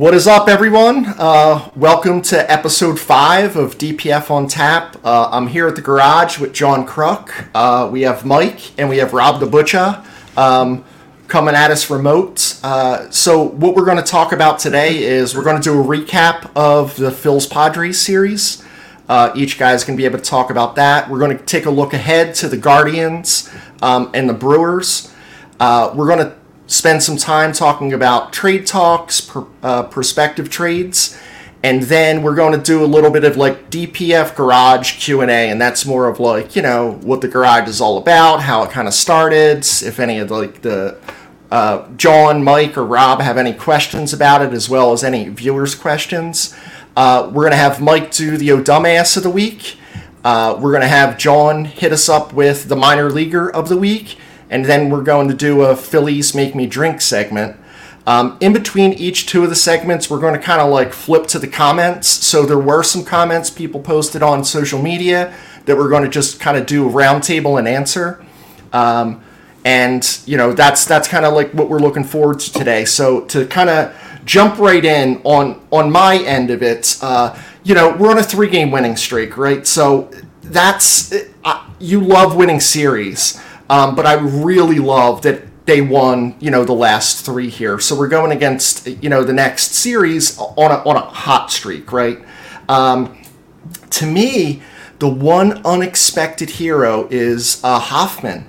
What is up, everyone? Uh, welcome to episode five of DPF on Tap. Uh, I'm here at the garage with John Kruk. Uh, we have Mike and we have Rob the Butcher um, coming at us remote. Uh, so, what we're going to talk about today is we're going to do a recap of the Phil's Padres series. Uh, each guy's going to be able to talk about that. We're going to take a look ahead to the Guardians um, and the Brewers. Uh, we're going to spend some time talking about trade talks, per, uh, prospective trades, and then we're going to do a little bit of like DPF garage Q and A, and that's more of like you know what the garage is all about, how it kind of started, if any of like the uh, John, Mike, or Rob have any questions about it, as well as any viewers' questions. Uh, we're going to have Mike do the O Dumbass of the Week. Uh, we're going to have John hit us up with the Minor Leaguer of the Week and then we're going to do a Phillies Make Me Drink segment. Um, in between each two of the segments, we're going to kind of like flip to the comments. So there were some comments people posted on social media that we're going to just kind of do a roundtable and answer. Um, and you know that's that's kind of like what we're looking forward to today. So to kind of jump right in on on my end of it, uh, you know we're on a three game winning streak, right? So that's uh, you love winning series. Um, but I really love that they won, you know, the last three here. So we're going against, you know, the next series on a, on a hot streak, right? Um, to me, the one unexpected hero is uh, Hoffman.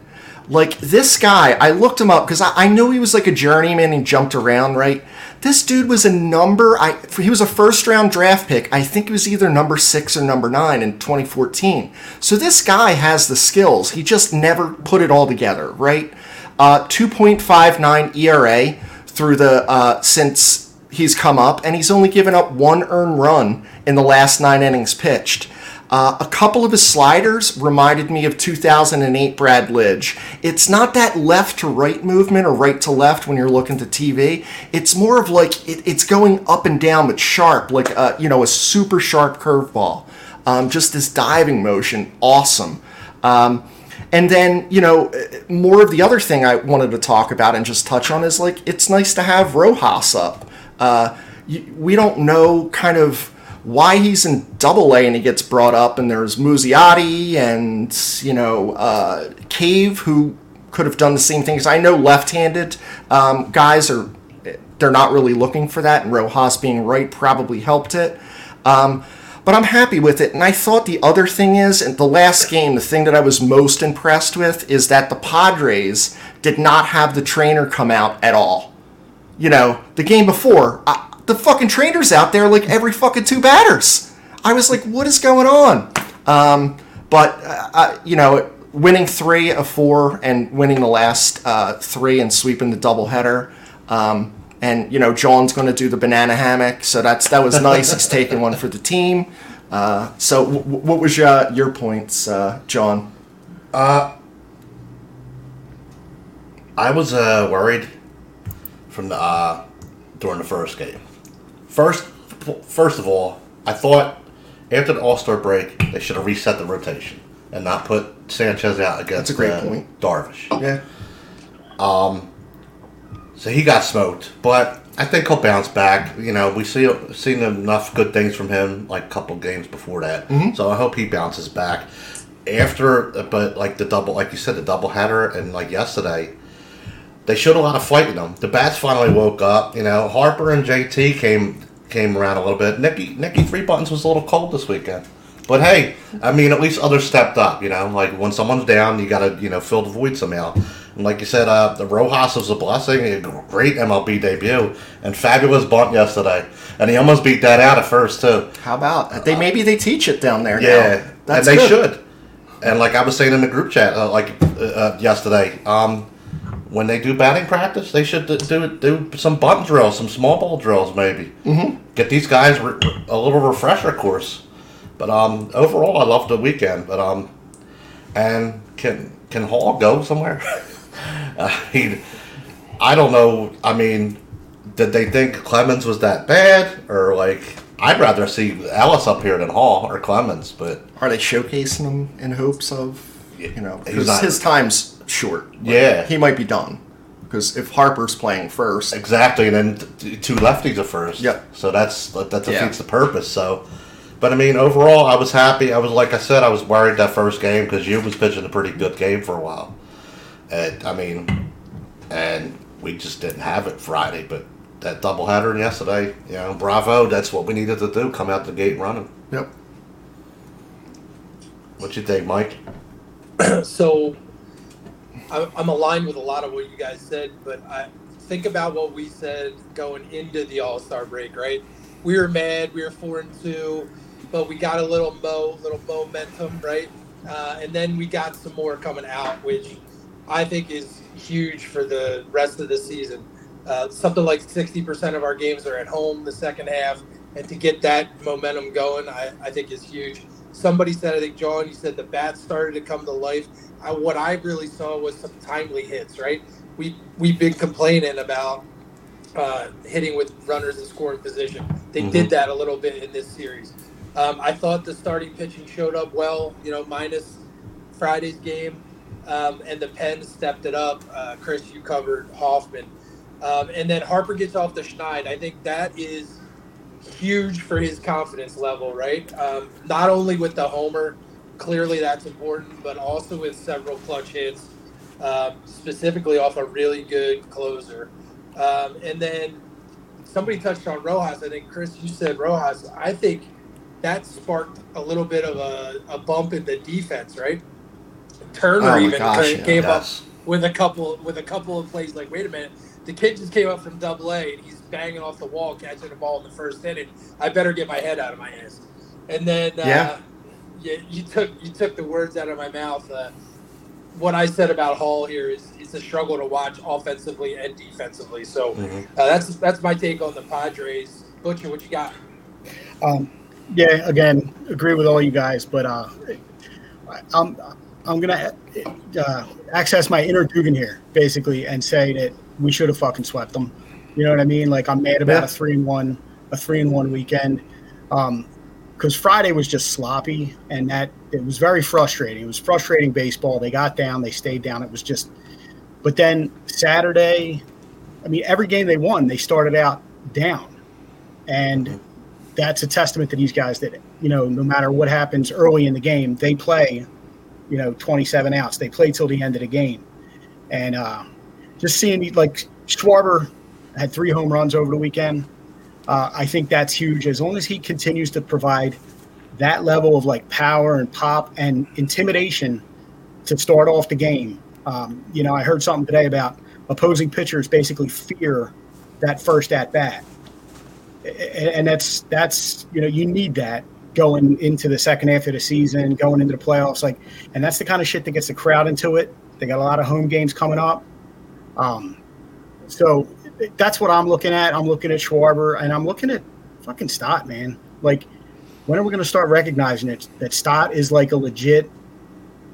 Like this guy, I looked him up because I, I knew he was like a journeyman and jumped around, right? This dude was a number. I he was a first round draft pick. I think it was either number six or number nine in 2014. So this guy has the skills. He just never put it all together, right? Uh, 2.59 ERA through the uh, since he's come up, and he's only given up one earned run in the last nine innings pitched. Uh, a couple of his sliders reminded me of 2008 Brad Lidge. It's not that left to right movement or right to left when you're looking to TV. It's more of like it, it's going up and down but sharp, like a, uh, you know a super sharp curveball. Um, just this diving motion, awesome. Um, and then, you know, more of the other thing I wanted to talk about and just touch on is like it's nice to have Rojas up. Uh, we don't know kind of why he's in double A and he gets brought up, and there's Muzziotti and, you know, uh, Cave, who could have done the same things. I know left handed um, guys are, they're not really looking for that, and Rojas being right probably helped it. Um, but I'm happy with it. And I thought the other thing is, in the last game, the thing that I was most impressed with is that the Padres did not have the trainer come out at all. You know, the game before, I, the fucking trainers out there like every fucking two batters. I was like, what is going on? Um, but uh, you know, winning three of four and winning the last uh, three and sweeping the doubleheader. Um, and you know, John's going to do the banana hammock, so that's that was nice. He's taking one for the team. Uh, so, w- what was your your points, uh, John? Uh, I was uh, worried from the uh, during the first game. First, first of all, I thought after the All Star break they should have reset the rotation and not put Sanchez out against That's a great uh, point. Darvish. Yeah. Um. So he got smoked, but I think he'll bounce back. You know, we see seen enough good things from him like a couple games before that. Mm-hmm. So I hope he bounces back after. But like the double, like you said, the double header and like yesterday, they showed a lot of fight in them. The bats finally woke up. You know, Harper and JT came came around a little bit. Nicky Nicky Three Buttons was a little cold this weekend. But hey, I mean, at least others stepped up. You know, like when someone's down, you got to you know fill the void somehow. And like you said, uh, the Rojas was a blessing. A great MLB debut and fabulous bunt yesterday. And he almost beat that out at first too. How about they? Maybe they teach it down there. Yeah, now. That's and they good. should. And like I was saying in the group chat, uh, like uh, uh, yesterday, um, when they do batting practice, they should do do, some bunt drills, some small ball drills, maybe. Mm-hmm. Get these guys re- a little refresher course. But um, overall, I loved the weekend. But um, and can can Hall go somewhere? I mean, I don't know. I mean, did they think Clemens was that bad, or like? I'd rather see Ellis up here than Hall or Clemens, but Are they showcasing him in hopes of you know not- his time's short. Like, Yeah. he might be done. because if Harper's playing first, Exactly, and then t- two lefties at first. Yeah. So that's that defeats Yeah. the purpose. So, but I mean, overall, I was happy. I was like I said, I was worried that first game because you was pitching a pretty good game for a while. And I mean, and we just didn't have it Friday. But that doubleheader yesterday, you know, bravo. That's what we needed to do. Come out the gate running. yep. What you think, Mike? so I'm aligned with a lot of what you guys said, but I think about what we said going into the All Star break. Right, we were mad, we were four and two, but we got a little mo, little momentum, right, uh, and then we got some more coming out, which I think is huge for the rest of the season. Uh, something like 60% of our games are at home the second half, and to get that momentum going, I, I think is huge. Somebody said, I think John, you said the bats started to come to life. I, what I really saw was some timely hits. Right, we we've been complaining about uh, hitting with runners in scoring position. They Mhm. did that a little bit in this series. Um, I thought the starting pitching showed up well. You know, minus Friday's game, um, and the Pens stepped it up. Uh, Chris, you covered Hoffman, um, and then Harper gets off the schneid. I think that is huge for his confidence level, right? Um, not only with the homer, clearly that's important, but also with several clutch hits, um, specifically off a really good closer. Um, and then somebody touched on Rojas. I think Chris, you said Rojas. I think that sparked a little bit of a, a bump in the defense, right? Turner Oh even gosh, came yeah. came up with a couple with a couple of plays. Like, wait a minute, the kid just came up from Double A and he's banging off the wall, catching the ball in the first inning. I better get my head out of my ass. And then, uh, Yeah. yeah, you took you took the words out of my mouth. Uh, what I said about Hall here is it's a struggle to watch offensively and defensively. So Mhm. uh, that's that's my take on the Padres. Butcher, what you got? Um, yeah, again, agree with all you guys, but uh, I- I'm I'm gonna uh, access my inner Dugan here basically and say that we should have fucking swept them. You know what I mean? Like I'm mad about Yeah. a three and one, a three and one weekend, because Friday was just sloppy and that it was very frustrating. It was frustrating baseball. They got down, they stayed down. It was just, but then Saturday, I mean, every game they won, they started out down, and that's a testament to these guys that you know no matter what happens early in the game they play you know 27 outs they play till the end of the game and uh, just seeing like schwarber had three home runs over the weekend uh, i think that's huge. As long as he continues to provide that level of like power and pop and intimidation to start off the game. Um, you know i heard something today about opposing pitchers basically fear that first at bat. And that's that's you know you need that going into the second half of the season, going into the playoffs, like, and that's the kind of shit that gets the crowd into it. They got a lot of home games coming up, um, so that's what I'm looking at. I'm looking at Schwarber, and I'm looking at fucking Stott, man. Like, when are we going to start recognizing it that Stott is like a legit,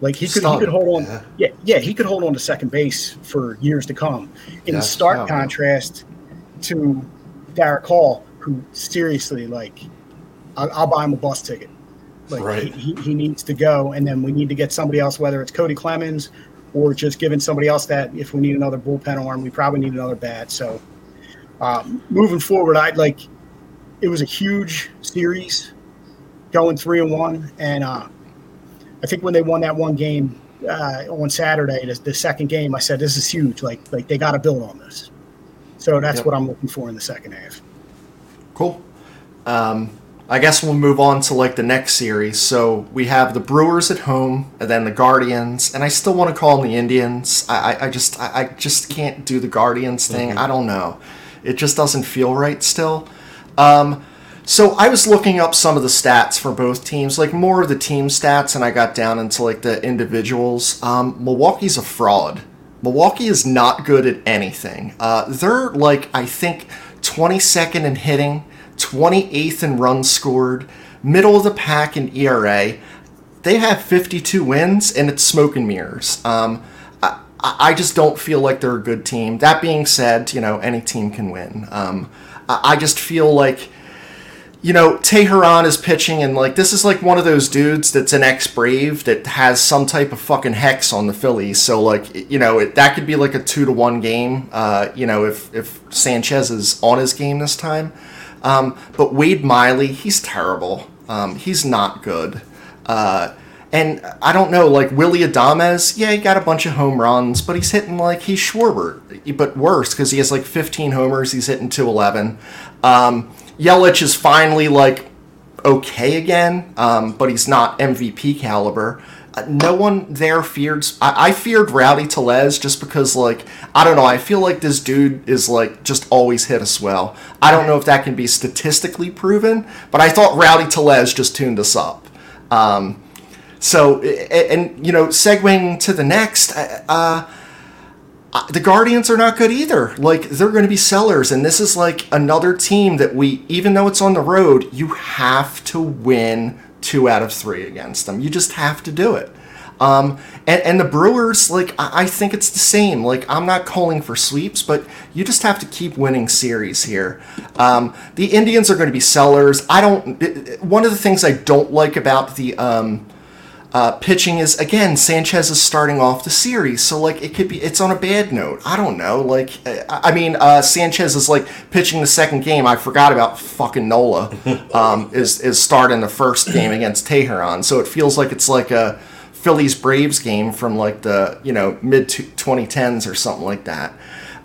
like he could he could hold on, yeah. yeah, yeah, he could hold on to second base for years to come. In Yes, stark yeah. contrast to Darick Hall, who seriously like, I'll, I'll buy him a bus ticket. Like Right. he, he, he needs to go, and then we need to get somebody else, whether it's Cody Clemens or just giving somebody else that. If we need another bullpen arm, we probably need another bat. So, um, moving forward, I'd like. It was a huge series, going three and one, and uh, I think when they won that one game uh, on Saturday, the, the second game, I said this is huge. Like like they got to build on this. So that's Yep. what I'm looking for in the second half. Cool. Um, I guess we'll move on to like the next series. So we have the Brewers at home, and then the Guardians, and I still want to call them the Indians. I, I, I just, I, I just can't do the Guardians thing. I don't know. It just doesn't feel right still. Um, so I was looking up some of the stats for both teams, like more of the team stats, and I got down into like the individuals. Um, Milwaukee's a fraud. Milwaukee is not good at anything. Uh, they're like I think 22nd in hitting, 28th in runs scored, middle of the pack in ERA. They have 52 wins, and it's smoke and mirrors. Um, I, I just don't feel like they're a good team. That being said, you know any team can win. Um, I, just feel like you know, Teheran is pitching, and like this is like one of those dudes that's an ex Brave that has some type of fucking hex on the Phillies. So like, you know, it, that could be like a two to one game. Uh, you know, if if Sanchez is on his game this time. Um, but Wade Miley, he's terrible. Um, he's not good. Uh, and I don't know, like Willie Adames, yeah, he got a bunch of home runs, but he's hitting like he's Schwarber, but worse because he has like 15 homers. He's hitting 211. Um, Yelich is finally like okay again, um, but he's not MVP caliber. No one there feared. I, I feared Rowdy Tellez just because, like, I don't know. I feel like this dude is like just always hit a swell. I don't know if that can be statistically proven, but I thought Rowdy Tellez just tuned us up. Um, so, and, you know, segueing to the next, uh, uh, the Guardians are not good either. Like, they're going to be sellers, and this is like another team that we, even though it's on the road, you have to win two out of three against them. You just have to do it. Um, and, and the Brewers, like, I, I think it's the same. Like, I'm not calling for sweeps, but you just have to keep winning series here. Um, the Indians are going to be sellers. I don't, one of the things I don't like about the, um, uh, pitching is again Sanchez is starting off the series, so like it could be it's on a bad note. I don't know. Like I mean, uh, Sanchez is like pitching the second game. I forgot about fucking Nola. Um, is is starting the first game against Teheran, so it feels like it's like a Phillies Braves game from like the you know mid 2010s or something like that.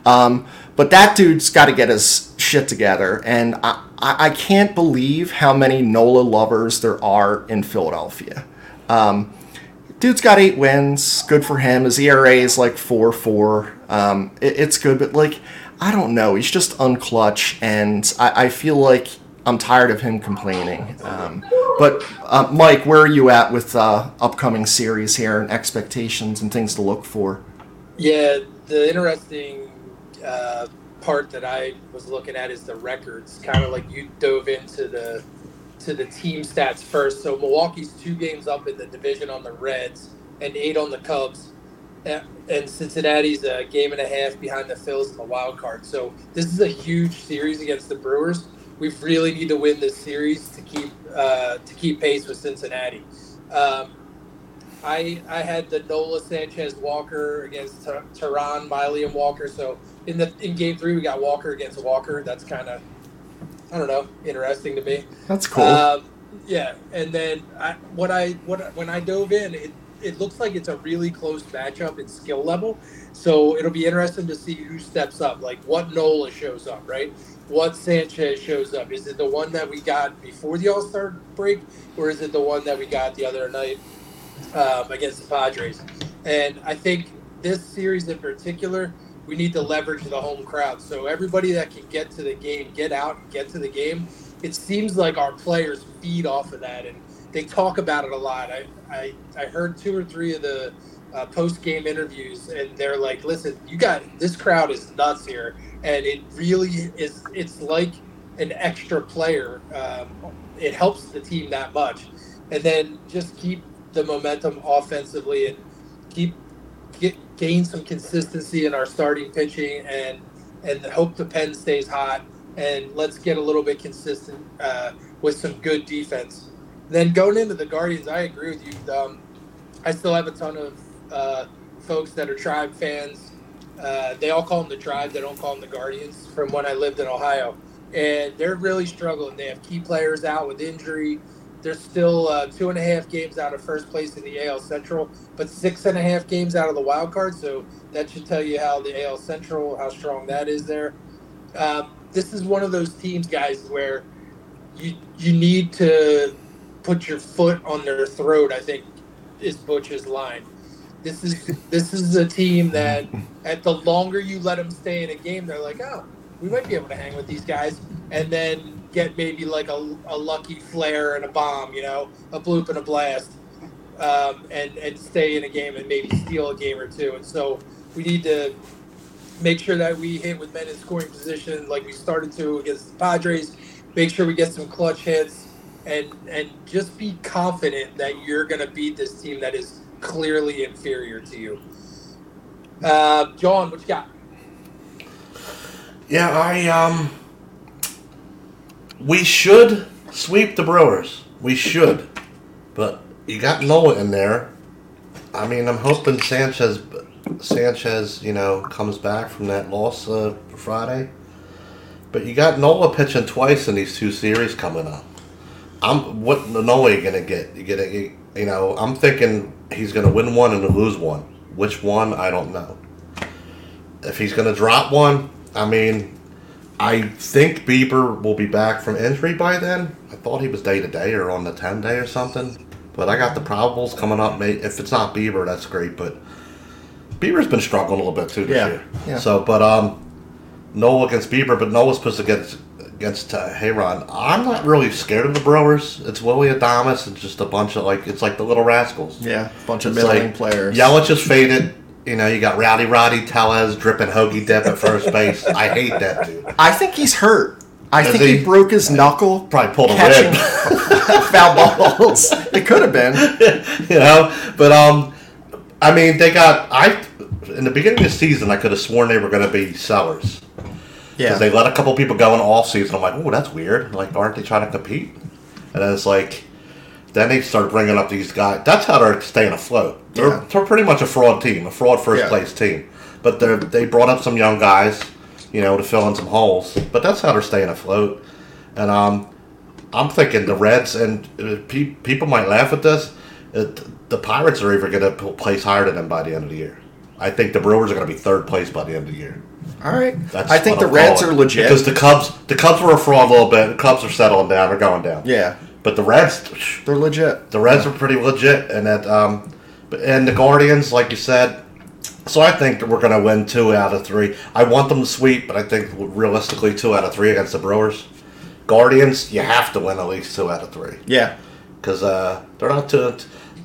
Um, but that dude's got to get his shit together, and I, I can't believe how many Nola lovers there are in Philadelphia. Um, dude's got eight wins. Good for him. His ERA is like four four. Um, it, it's good, but like I don't know. He's just unclutch, and I, I feel like I'm tired of him complaining. Um, but uh, Mike, where are you at with uh, upcoming series here and expectations and things to look for? Yeah, the interesting uh, part that I was looking at is the records. Kind of like you dove into the to the team stats first. So Milwaukee's two games up in the division on the Reds and eight on the Cubs. And Cincinnati's a game and a half behind the Phils in the wild card. So this is a huge series against the Brewers. We really need to win this series to keep uh, to keep pace with Cincinnati. Um, I I had the Nola Sanchez Walker against Teheran, Miley, and Walker. So in the in game three, we got Walker against Walker. That's kind of I don't know, interesting to me. That's cool. Um, yeah, and then I, what I what when I dove in, it it looks like it's a really close matchup in skill level. So it'll be interesting to see who steps up, like what Nola shows up, right? What Sanchez shows up. Is it the one that we got before the All Star break, or is it the one that we got the other night um, against the Padres? And I think this series in particular, we need to leverage the home crowd. So everybody that can get to the game, get out, get to the game. It seems like our players feed off of that, and they talk about it a lot. I I, I heard two or three of the uh, post game interviews, and they're like, "Listen, you got this crowd is nuts here, and it really is. It's like an extra player. Um, it helps the team that much, and then just keep the momentum offensively and keep get gain some consistency in our starting pitching and and hope the pen stays hot and let's get a little bit consistent uh, with some good defense. Then going into the Guardians, I agree with you. Um, I still have a ton of uh, folks that are Tribe fans. Uh, they all call them the Tribe. They don't call them the Guardians. From when I lived in Ohio, and they're really struggling. They have key players out with injury. They're still uh, two and a half games out of first place in the AL Central, but six and a half games out of the wild card. So that should tell you how the AL Central, how strong that is there. Um, this is one of those teams, guys, where you you need to put your foot on their throat. I think is Butch's line. This is this is a team that, at the longer you let them stay in a game, they're like, oh, we might be able to hang with these guys, and then get maybe like a, a lucky flare and a bomb, you know, a bloop and a blast, um, and and stay in a game and maybe steal a game or two. And so we need to make sure that we hit with men in scoring position like we started to against the Padres. Make sure we get some clutch hits, and and just be confident that you're going to beat this team that is clearly inferior to you. Uh, John, what you got? Yeah, I um we should sweep the Brewers. We should, but you got Nola in there. I mean, I'm hoping Sanchez, Sanchez, you know, comes back from that loss uh, Friday. But you got Nola pitching twice in these two series coming up. I'm what Nola you gonna get? You get a, you know, I'm thinking he's gonna win one and lose one. Which one? I don't know. If he's gonna drop one, I mean, I think Bieber will be back from injury by then. I thought he was day to day or on the ten day or something. But I got the probables coming up. If it's not Bieber, that's great. But Bieber's been struggling a little bit too this Yeah, year. yeah. So, but um, Nola against Bieber, but Nola's supposed to get against uh. I'm not really scared of the Brewers. It's Willie Adames and just a bunch of like it's like the little rascals. Yeah, bunch of middling like, players. Yelich just faded. You know, you got Rowdy Roddy Tellez dripping hoagie dip at first base. I hate that dude. I think he's hurt. I Is think he? he? broke his knuckle. Probably pulled a rib. foul balls. It could have been. you know. But um, I mean, they got I in the beginning of the season. I could have sworn they were going to be sellers Yeah. because they let a couple people go in off season. I'm like, oh, that's weird. Like, aren't they trying to compete? And then it's like, then they start bringing up these guys. That's how they're staying afloat. They're, Yeah. they're pretty much a fraud team, a fraud first Yeah. place team. But they they brought up some young guys, you know, to fill in some holes. But that's how they're staying afloat. And um, I'm thinking the Reds and uh, pe- people might laugh at this. It, the Pirates are even going to place higher than them by the end of the year. I think the Brewers are going to be third place by the end of the year. All right. That's I think the Reds are legit. because the Cubs the Cubs were a fraud a little bit. The Cubs are settling down. They're going down. yeah, But the Reds, they're legit. the Reds are pretty legit, and that um, and the Guardians, like you said. So I think that we're going to win two out of three. I want them to sweep, but I think realistically two out of three against the Brewers. Guardians, you have to win at least two out of three Yeah. because uh, they're not too,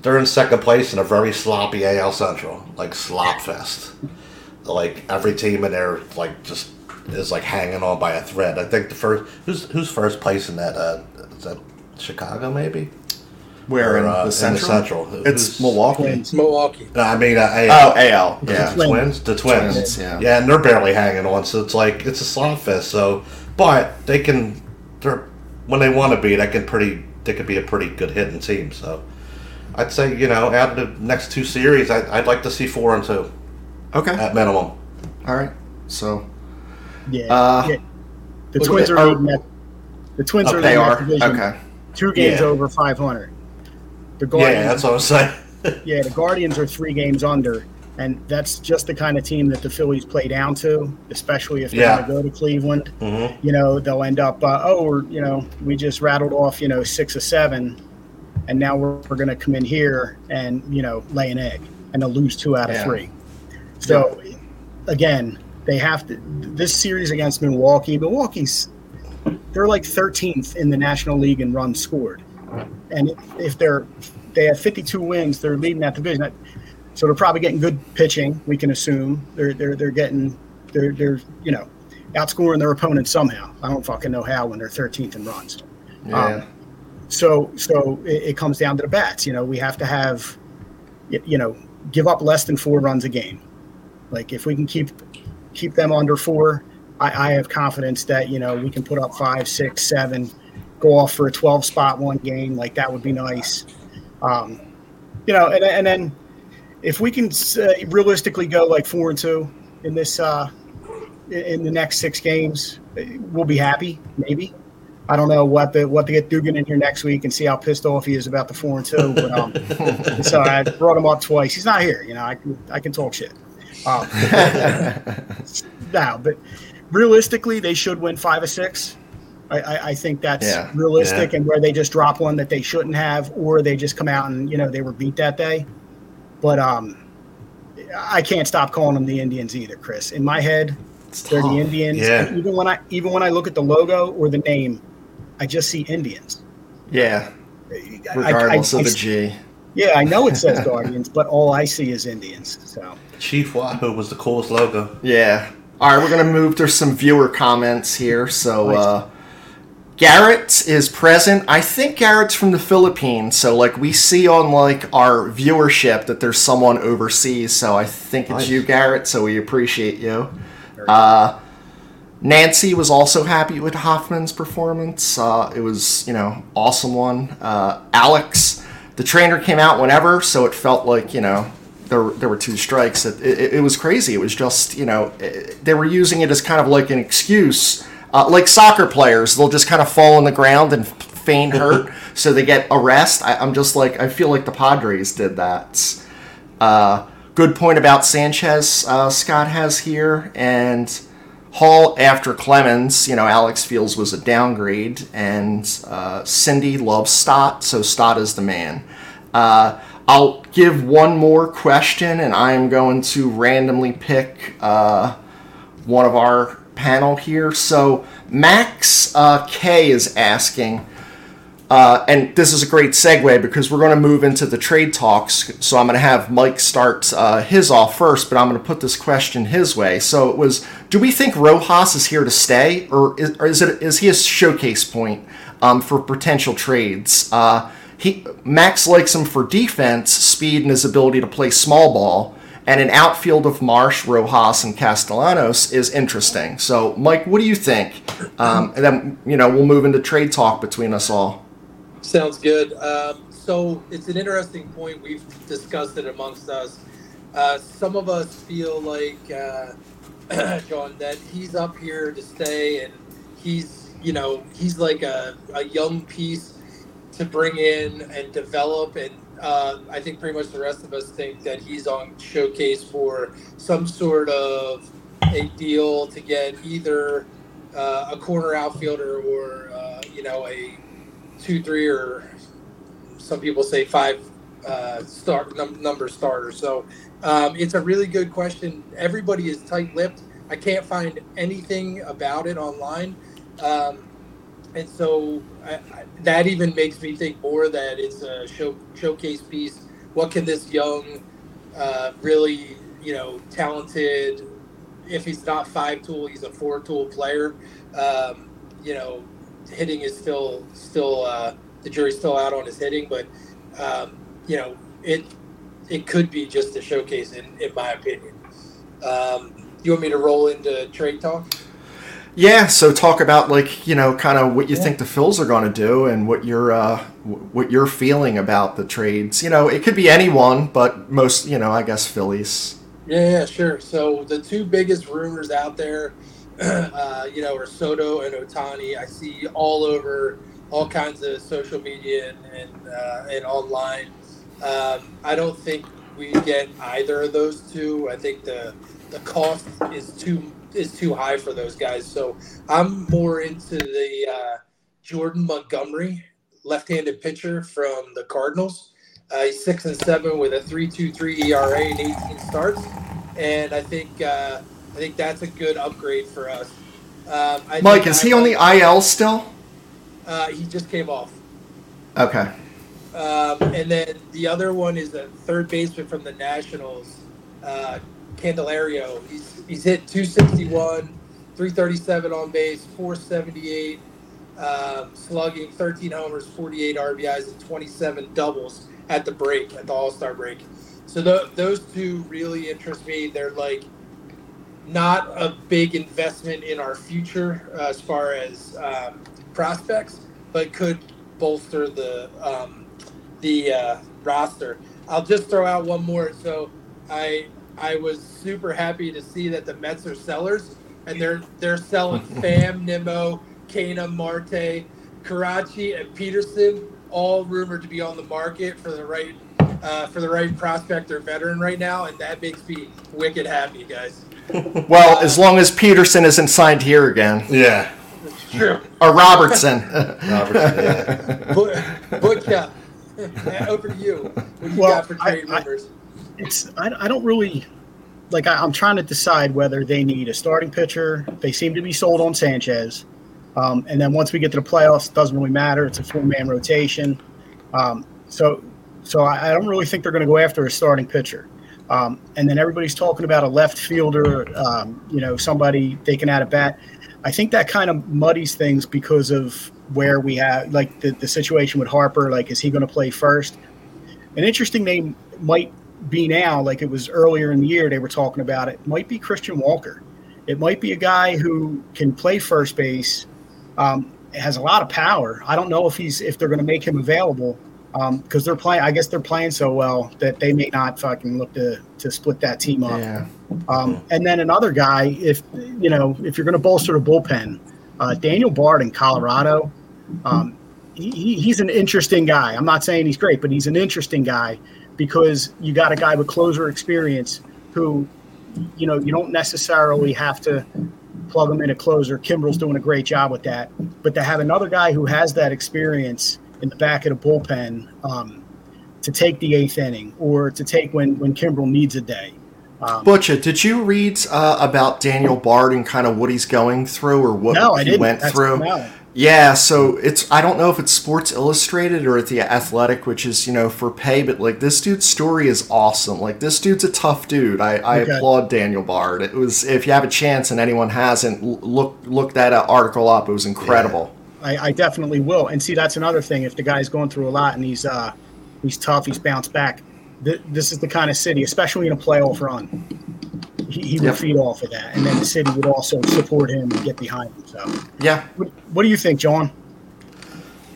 they're in second place in a very sloppy AL Central, like slop fest. Like every team in there, like just is like hanging on by a thread. I think the first who's who's first place in that uh, is that Chicago maybe? Where Or, in uh, the Central? Central. Who- It's who's- Milwaukee. It's Milwaukee. No, I mean uh, Oh, AL. AL. The Yeah. Twins. twins, the twins, Twins, yeah. yeah, and they're barely hanging on. So it's like it's a slot fest. So, but they can, they're when they want to be, they can pretty, they could be a pretty good hitting team. So, I'd say you know, out of the next two series, I, I'd like to see four and two Okay. at minimum. All right. So Yeah. Uh, yeah. The Twins at- are oh. leading. The Twins Oh, are they are division okay. Two games Yeah. over 500. The Yeah, that's what I'm saying. yeah, the Guardians are three games under, and that's just the kind of team that the Phillies play down to, especially if they're Yeah. going to go to Cleveland. hmm You know, they'll end up, uh, oh, we're, you know, we just rattled off, you know, six or seven, and now we're, we're going to come in here and, you know, lay an egg, and they'll lose two out of Yeah. three. So, again, they have to, this series against Milwaukee, Milwaukee's, they're like 13th in the National League in runs scored. And if they're, they have 52 wins, they're leading that division. So they're probably getting good pitching. We can assume they're they're they're getting they're they're you know outscoring their opponents somehow. I don't fucking know how when they're 13th in runs. Yeah. Um, So so it, it comes down to the bats. You know, we have to have you know give up less than four runs a game. Like if we can keep keep them under four, I, I have confidence that you know we can put up five, six, seven, go off for a 12 spot one game. Like that would be nice. Um, you know, and, and then if we can uh, realistically go like four and two in this uh, in- the next six games, we'll be happy. Maybe I don't know what the what to get Dugan in here next week and see how pissed off he is about the four and two. But um, so I brought him up twice. He's not here. You know, I can I can talk shit. Um, now, but realistically, they should win five or six. I, I, I think that's Yeah. realistic, Yeah. and where they just drop one that they shouldn't have, or they just come out and you know they were beat that day. But um, I can't stop calling them the Indians either, Chris. In my head, It's they're the. Indians. Yeah. Even when I even when I look at the logo or the name, I just see Indians. Yeah. I- I- Regardless I- of I- the G. Yeah, I know it says Guardians, but all I see is Indians. So Chief Wahoo was the coolest logo. Yeah. All right, we're gonna move to some viewer comments here. So uh, Garrett is present. I think Garrett's from the Philippines. So like we see on like our viewership that there's someone overseas. So I think it's Nice. you, Garrett. So we appreciate you. Uh, Nancy was also happy with Hoffman's performance. Uh, it was, you know, awesome one. Uh, Alex, the trainer came out whenever, so it felt like, you know, there, there were two strikes. It, it, it was crazy. It was just, you know, it, they were using it as kind of like an excuse. Uh, like soccer players, they'll just kind of fall on the ground and feign hurt, so they get a rest. I, am just like, I feel like the Padres did that. Uh, good point about Sanchez, uh, Scott has here. And Hall after Clemens, you know, Alex feels was a downgrade, and uh, Cindy loves Stott, so Stott is the man. Uh, I'll give one more question, and I'm going to randomly pick uh, one of our panel here. So Max uh, K is asking, uh, and this is a great segue because we're going to move into the trade talks. So I'm going to have Mike start uh, his off first, but I'm going to put this question his way. So it was: Do we think Rojas is here to stay, or is, or is it is he a showcase point um, for potential trades? Uh, he Max likes him for defense, speed, and his ability to play small ball. And an outfield of Marsh, Rojas, and Castellanos is interesting. So, Mike, what do you think? Um, and then, you know, we'll move into trade talk between us all. Sounds good. Um, so it's an interesting point. We've discussed it amongst us. Uh, some of us feel like, uh, John, that he's up here to stay and he's, you know, he's like a, a young piece to bring in and develop. And uh, I think pretty much the rest of us think that he's on showcase for some sort of a deal to get either uh, a corner outfielder or, uh, you know, a two, three, or some people say five uh, start num- number starters. So um, it's a really good question. Everybody is tight-lipped. I can't find anything about it online, um, and so I, I, that even makes me think more that it's a show, showcase piece. What can this young, uh, really, you know, talented, if he's not five tool, he's a four tool player. Um, you know, hitting is still still uh, the jury's still out on his hitting, but um, you know it it could be just a showcase in in my opinion. Um, you want me to roll into trade talk? Yeah, so talk about like you know kind of what you yeah. think the Phils are going to do and what you're uh, what you're feeling about the trades. You know, it could be anyone, but most you know I guess Phillies. Yeah, yeah, sure. So the two biggest rumors out there uh, you know, are Soto and Ohtani. I see all over all kinds of social media and and, uh, and online. Um, I don't think we get either of those two. I think the the cost is too is too high for those guys. So I'm more into the uh, Jordan Montgomery, left-handed pitcher from the Cardinals. Uh, he's six and seven with a three two three ERA and 18 starts, and I think uh, I think that's a good upgrade for us. Um, Mike, is he on the IL still? Uh, he just came off. Okay. Um, and then the other one is a third baseman from the Nationals, uh, Candelario. He's he's hit 261, 337 on base, 478 um, slugging, 13 homers, 48 RBIs, and 27 doubles at the break at the All Star break. So the, those two really interest me. They're like not a big investment in our future uh, as far as um, prospects, but could bolster the um, the uh, roster. I'll just throw out one more. So I I was super happy to see that the Mets are sellers, and they're they're selling Pham, Nimmo, Canha, Marte, Karachi, and Peterson, all rumored to be on the market for the right uh, for the right prospect or veteran right now, and that makes me wicked happy, guys. well, as long as Peterson isn't signed here again. Yeah. True. Or Robertson. Robertson, yeah. Butcha. Over to you. What do you well, got for trade I, I, it's I, I don't really like I, am trying to decide whether they need a starting pitcher. They seem to be sold on Sanchez. Um, and then once we get to the playoffs, it doesn't really matter. It's a four man rotation. Um, so so I, I, don't really think they're going to go after a starting pitcher. Um, and then everybody's talking about a left fielder, um, you know, somebody they can add a bat. I think that kind of muddies things because of where we have, like the, the situation with Harper. Like, is he going to play first? An interesting name might be now, like it was earlier in the year, they were talking about it, might be Christian Walker. It might be a guy who can play first base, um, has a lot of power. I don't know if he's if they're going to make him available because um, they're playing. I guess they're playing so well that they may not fucking look to to split that team up. Yeah. Um, and then another guy, if you know, if you're going to bolster the bullpen, uh, Daniel Bard in Colorado. Um, he, he's an interesting guy. I'm not saying he's great, but he's an interesting guy because you got a guy with closer experience who, you know, you don't necessarily have to plug him in a closer. Kimbrel's doing a great job with that, but to have another guy who has that experience in the back of the bullpen um, to take the eighth inning or to take when when Kimbrel needs a day. Um, Butcha, did you read uh, about Daniel Bard and kind of what he's going through or what no, he went That's, through? No. Yeah, so it's I don't know if it's Sports Illustrated or at the Athletic, which is you know for pay, but like this dude's story is awesome. Like this dude's a tough dude. I, I okay. applaud Daniel Bard. It was if you have a chance and anyone hasn't, look look that article up. It was incredible. Yeah. I, I definitely will. And see, that's another thing. If the guy's going through a lot and he's uh he's tough, he's bounced back. Th- this is the kind of city, especially in a playoff run he, he would yep. feed off of that, and then the city would also support him and get behind him. So yeah, what, what do you think, John?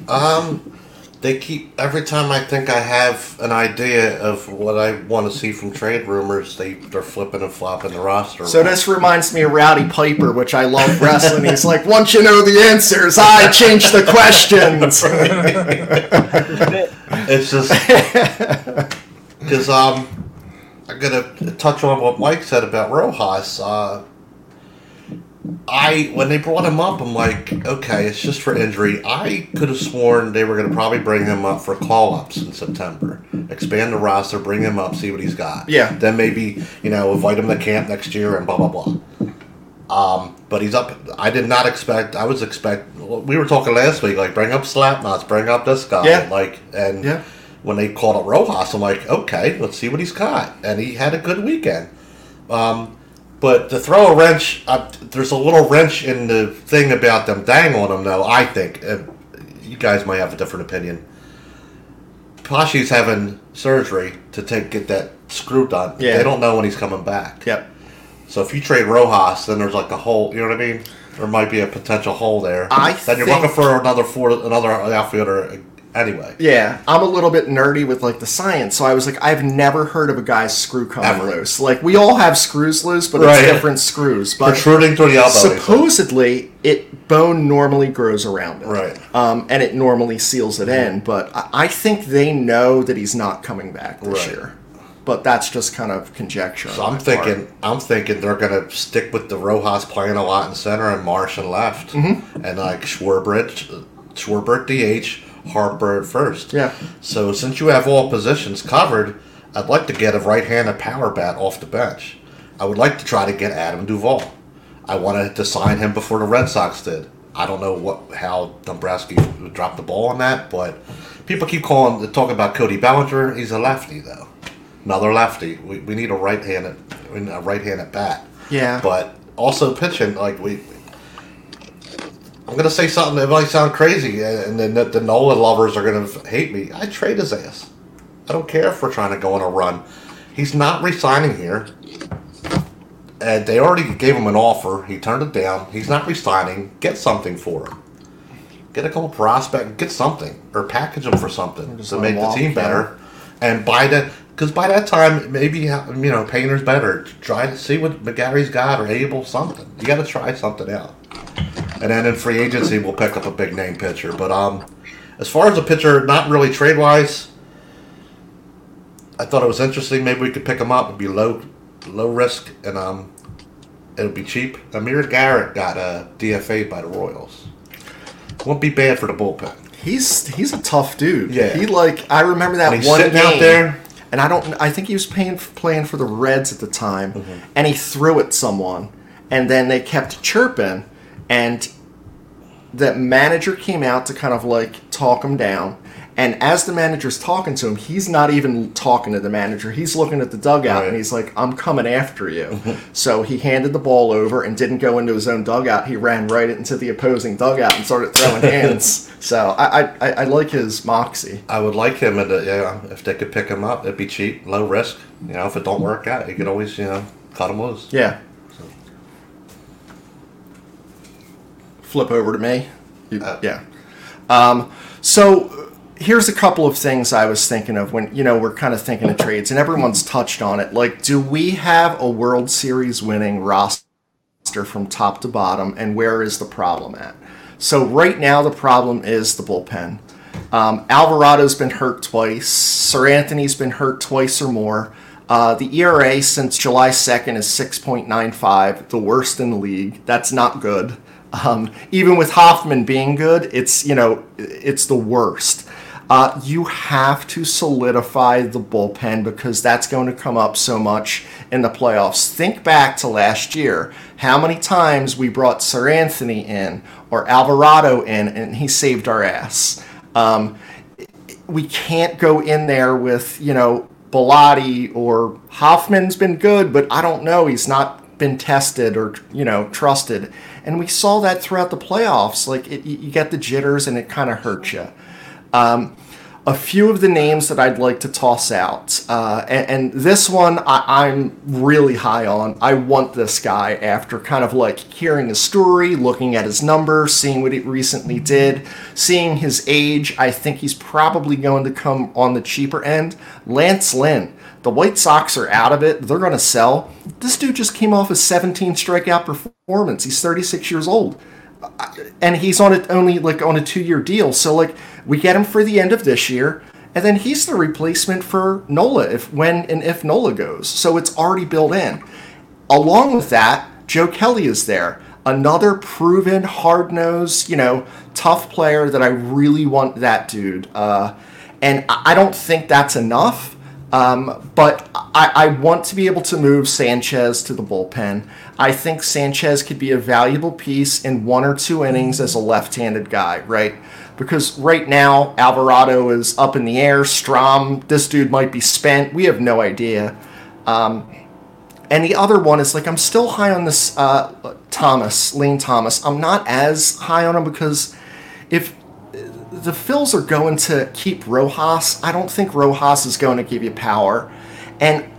Um, they keep every time I think I have an idea of what I want to see from trade rumors, they they're flipping and flopping the roster. So this reminds me of Rowdy Piper, which I love wrestling. He's like, once you know the answers, I change the questions. it's just because um I'm gonna touch on what Mike said about Rojas. Uh, I when they brought him up, I'm like, okay, it's just for injury. I could have sworn they were gonna probably bring him up for call ups in September, expand the roster, bring him up, see what he's got. Yeah. Then maybe you know invite him to camp next year and blah blah blah. Um, but he's up. I did not expect. I was expect. We were talking last week, like bring up Slapnuts, bring up this guy, yeah. like and. Yeah when they called up Rojas, I'm like, okay, let's see what he's got. And he had a good weekend. Um, but to throw a wrench, uh, there's a little wrench in the thing about them dangling him, though, I think. Uh, you guys might have a different opinion. Pache's having surgery to take get that screw done. Yeah. They don't know when he's coming back. Yep. So if you trade Rojas, then there's like a hole. You know what I mean? There might be a potential hole there. I then you're looking for another four, another outfielder anyway. Yeah, I'm a little bit nerdy with like the science, so I was like, I've never heard of a guy's screw coming Ever. loose. Like we all have screws loose, but right. it's different screws. But protruding through the elbow. Supposedly, it bone normally grows around it, right? Um, and it normally seals it in. But I, I think they know that he's not coming back this right. year. But that's just kind of conjecture. So I'm thinking, part. I'm thinking they're gonna stick with the Rojas playing a lot in center and Marsh and left, mm-hmm. and like Schwarber, Schwarber DH. Harper at first. Yeah. So since you have all positions covered, I'd like to get a right-handed power bat off the bench. I would like to try to get Adam Duvall. I wanted to sign him before the Red Sox did. I don't know what how Dombrowski dropped the ball on that, but people keep calling talking about Cody Bellinger. He's a lefty though, another lefty. We, we need a right-handed a right-handed bat. Yeah. But also pitching like we I'm gonna say something that might sound crazy, uh, and then the, the Nola lovers are gonna hate me. I trade his ass. I don't care if we're trying to go on a run. He's not resigning here. And they already gave him an offer. He turned it down. He's not resigning. Get something for him. Get a couple prospect. Get something or package him for something to make the team better. And by that, because by that time, maybe you know Painter's better. Try to see what McGarry's got or Abel something. You got to try something out and then in free agency we'll pick up a big name pitcher. But um, as far as a pitcher, not really trade wise. I thought it was interesting. Maybe we could pick him up. It'd be low, low risk, and um, it'll be cheap. Amir Garrett got uh, DFA'd by the Royals. Won't be bad for the bullpen. He's he's a tough dude. Yeah, he like I remember that one game out there. And I don't. I think he was paying playing for the Reds at the time, mm-hmm. and he threw at someone, and then they kept chirping, and the manager came out to kind of like talk him down. And as the manager's talking to him, he's not even talking to the manager. He's looking at the dugout right. and he's like, I'm coming after you. so he handed the ball over and didn't go into his own dugout. He ran right into the opposing dugout and started throwing hands. So I, I, I like his moxie. I would like him, and yeah, if they could pick him up, it'd be cheap, low risk. You know, if it don't work out, you could always you know cut him loose. Yeah. Flip over to me. You- Uh, yeah. Um, so here's a couple of things I was thinking of when you know we're kind of thinking of trades, and everyone's touched on it. Like, do we have a World Series winning roster from top to bottom, and where is the problem at? So right now, the problem is the bullpen. Um, Alvarado's been hurt twice. Seranthony's been hurt twice or more. Uh, the ERA since July 2nd is 6.95, the worst in the league. That's not good. Um, even with Hoffman being good, it's you know it's the worst. Uh, you have to solidify the bullpen because that's going to come up so much in the playoffs. Think back to last year. How many times we brought Seranthony in or Alvarado in and he saved our ass. Um, we can't go in there with, you know, Bellatti or Hoffman's been good, but I don't know. He's not been tested or, you know, trusted. And we saw that throughout the playoffs. Like, it, you get the jitters and it kind of hurts you. Um, a few of the names that I'd like to toss out, uh, and, and, this one I, am really high on. I want this guy after kind of like hearing his story, looking at his numbers, seeing what he recently did, seeing his age. I think he's probably going to come on the cheaper end. Lance Lynn. The White Sox are out of it. They're going to sell. This dude just came off a 17 strikeout performance. He's 36 years old and he's on it only like on a two year deal. So like we get him for the end of this year, and then he's the replacement for Nola if when and if Nola goes. So it's already built in. Along with that, Joe Kelly is there. Another proven, hard nosed, you know, tough player that I really want that dude. Uh, and I don't think that's enough. Um, but I, I, want to be able to move Sanchez to the bullpen. I think Sanchez could be a valuable piece in one or two innings as a left handed guy, right? Because right now, Alvarado is up in the air. Strahm, this dude might be spent. We have no idea. Um, and the other one is like, I'm still high on this uh, Thomas, Lane Thomas. I'm not as high on him because if the Phils are going to keep Rojas. I don't think Rojas is going to give you power. And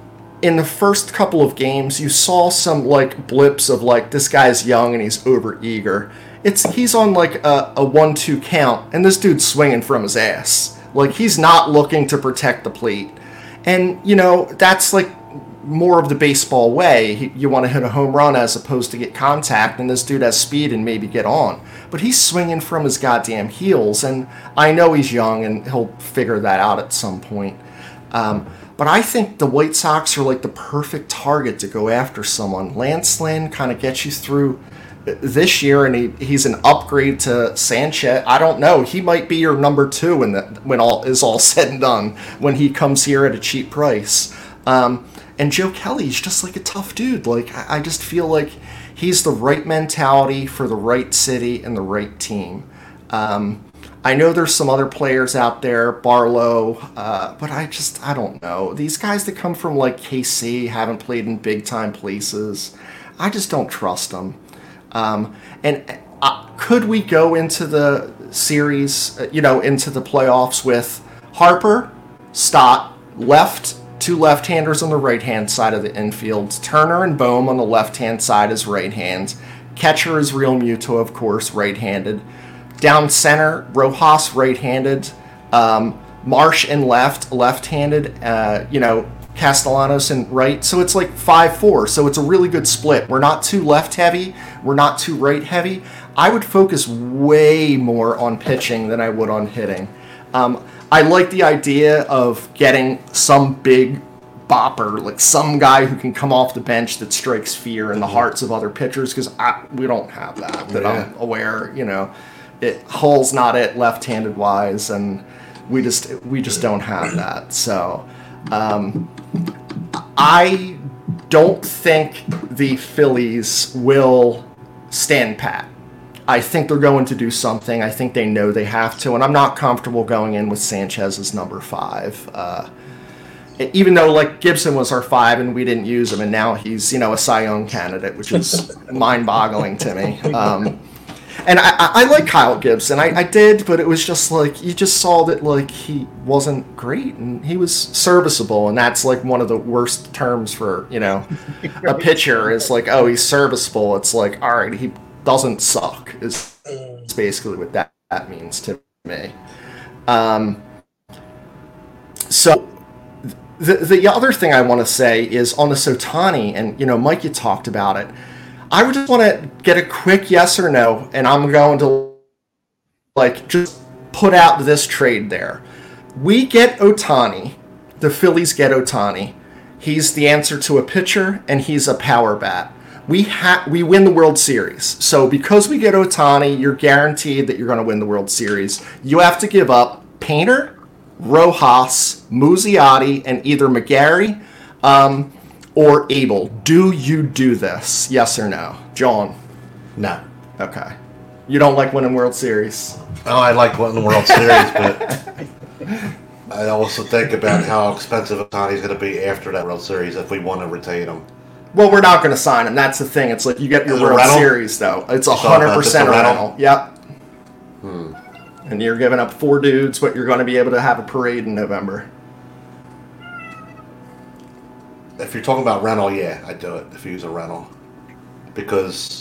in the first couple of games, you saw some like blips of like this guy's young and he's over eager. It's he's on like a, a one-two count, and this dude's swinging from his ass. Like he's not looking to protect the plate, and you know that's like more of the baseball way. You want to hit a home run as opposed to get contact, and this dude has speed and maybe get on. But he's swinging from his goddamn heels, and I know he's young and he'll figure that out at some point. Um, but I think the White Sox are like the perfect target to go after someone. Lance Lynn kind of gets you through this year, and he, he's an upgrade to Sanchez. I don't know. He might be your number two when the, when all is all said and done when he comes here at a cheap price. Um, and Joe Kelly's just like a tough dude. Like I, just feel like he's the right mentality for the right city and the right team. Um, I know there's some other players out there, Barlow, uh, but I just I don't know these guys that come from like KC haven't played in big time places. I just don't trust them. Um, and uh, could we go into the series, uh, you know, into the playoffs with Harper, Stott, left two left-handers on the right-hand side of the infield. Turner and Bohm on the left-hand side is right hand. Catcher is Realmuto, of course, right-handed. Down center, Rojas right-handed. Um, Marsh and left, left-handed. Uh, you know, Castellanos and right. So it's like 5 4. So it's a really good split. We're not too left heavy. We're not too right heavy. I would focus way more on pitching than I would on hitting. Um, I like the idea of getting some big bopper, like some guy who can come off the bench that strikes fear in the hearts of other pitchers, because we don't have that that yeah. I'm aware. You know, it Hall's not it left-handed wise, and we just we just don't have that. So, um, I don't think the Phillies will stand pat. I think they're going to do something. I think they know they have to, and I'm not comfortable going in with Sanchez as number five. Uh, even though like Gibson was our five and we didn't use him, and now he's you know a Cy Young candidate, which is mind-boggling to me. Um, and I, I, like Kyle Gibson, I, I did, but it was just like you just saw that like he wasn't great and he was serviceable, and that's like one of the worst terms for you know a pitcher is like oh he's serviceable. It's like all right he doesn't suck. Is, is basically what that, that means to me. Um, so the the other thing I want to say is on the Sotani, and you know, Mike, you talked about it. I would just want to get a quick yes or no, and I'm going to like just put out this trade there. We get Ohtani, the Phillies get Ohtani. He's the answer to a pitcher, and he's a power bat. We ha- we win the World Series. So because we get Ohtani, you're guaranteed that you're going to win the World Series. You have to give up Painter, Rojas, Muzziotti, and either McGarry um, or Abel. Do you do this? Yes or no, John? No. Okay. You don't like winning World Series. Oh, I like winning the World Series, but I also think about how expensive Ohtani's going to be after that World Series if we want to retain him. Well, we're not going to sign him. That's the thing. It's like you get your World? Series though. It's a hundred percent a rental? Yep. And you're giving up four dudes, but you're going to be able to have a parade in November. If you're talking about rental, yeah, I'd do it if you use a rental. Because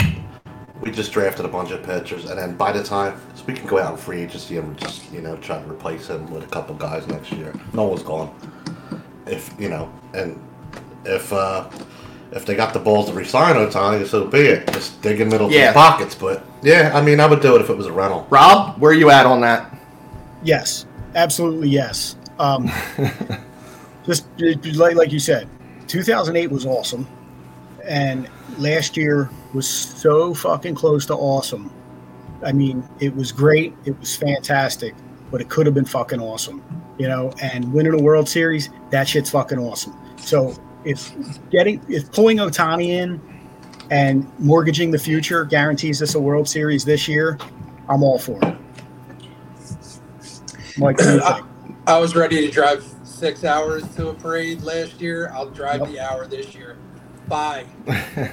we just drafted a bunch of pitchers, and then by the time so we can go out in free agency and just you know try to replace him with a couple guys next year. No one's gone. If you know, and if uh if they got the balls to resign Ohtani, so be it. Just dig in middle Yeah. of pockets. But yeah, I mean, I would do it if it was a rental. Rob, where are you at on that? Yes, absolutely yes. Um, just just like like you said, 2008 was awesome, and last year was so fucking close to awesome. I mean, it was great, it was fantastic, but it could have been fucking awesome, you know. And winning a World Series, that shit's fucking awesome. So if getting if pulling Ohtani in and mortgaging the future guarantees us a World Series this year, I'm all for it. Mike, what do you think? I was ready to drive six hours to a parade last year. I'll drive Yep. the hour this year. Bye.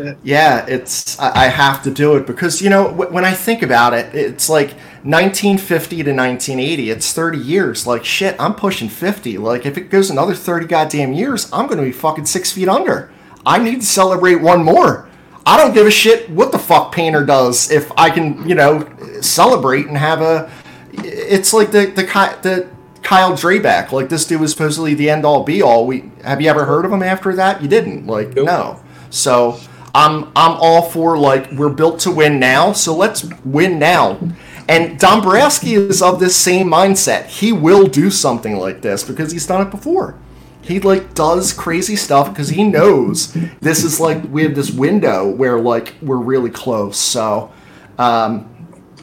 It. Yeah, it's I, I have to do it because you know w- when I think about it, it's like 1950 to 1980. It's 30 years. Like shit, I'm pushing 50. Like if it goes another 30 goddamn years, I'm gonna be fucking six feet under. I need to celebrate one more. I don't give a shit what the fuck Painter does if I can, you know, celebrate and have a. It's like the the the Kyle Drabek. Like this dude was supposedly the end all be all. We have you ever heard of him after that? You didn't. Like Nope. no. So I'm I'm all for like we're built to win now, so let's win now. And Dombrowski is of this same mindset. He will do something like this because he's done it before. He like does crazy stuff because he knows this is like we have this window where like we're really close. So um,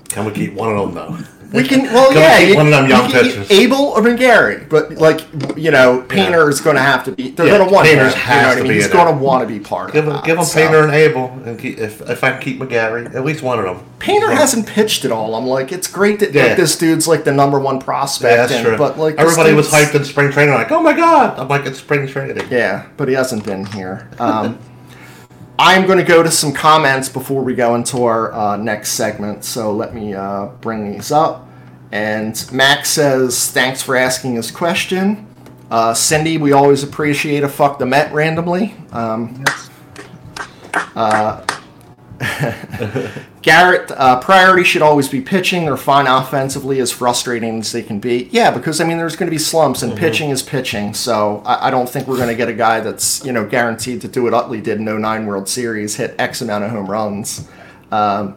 Can we keep one of them though? We can well yeah you- one of them young pitchers? Abel or McGarry, but like you know Painter is going to have to be. They're Yeah, going to want Painter's him. You has know to I mean? be He's going to want to be part Give of him, that. give him so. Painter and Abel, and keep, if if I can keep McGarry, at least one of them. Painter Well, hasn't pitched at all. I'm like, it's great that Yeah. like, this dude's like the number one prospect. Yeah, that's and- true. But like, everybody was hyped in spring training, like, oh my god! I'm like, it's spring training. Yeah, but he hasn't been here. Um, I'm going to go to some comments before we go into our uh, next segment. So let me uh, bring these up. And Max says, thanks for asking his question. Uh, Cindy, we always appreciate a fuck the Met randomly. Um, uh, Garrett, uh, priority should always be pitching. They're fine offensively, as frustrating as they can be. Yeah, because I mean, there's going to be slumps, and pitching is pitching. So I, I don't think we're going to get a guy that's you know guaranteed to do what Utley did in 09 World Series, hit X amount of home runs. Um,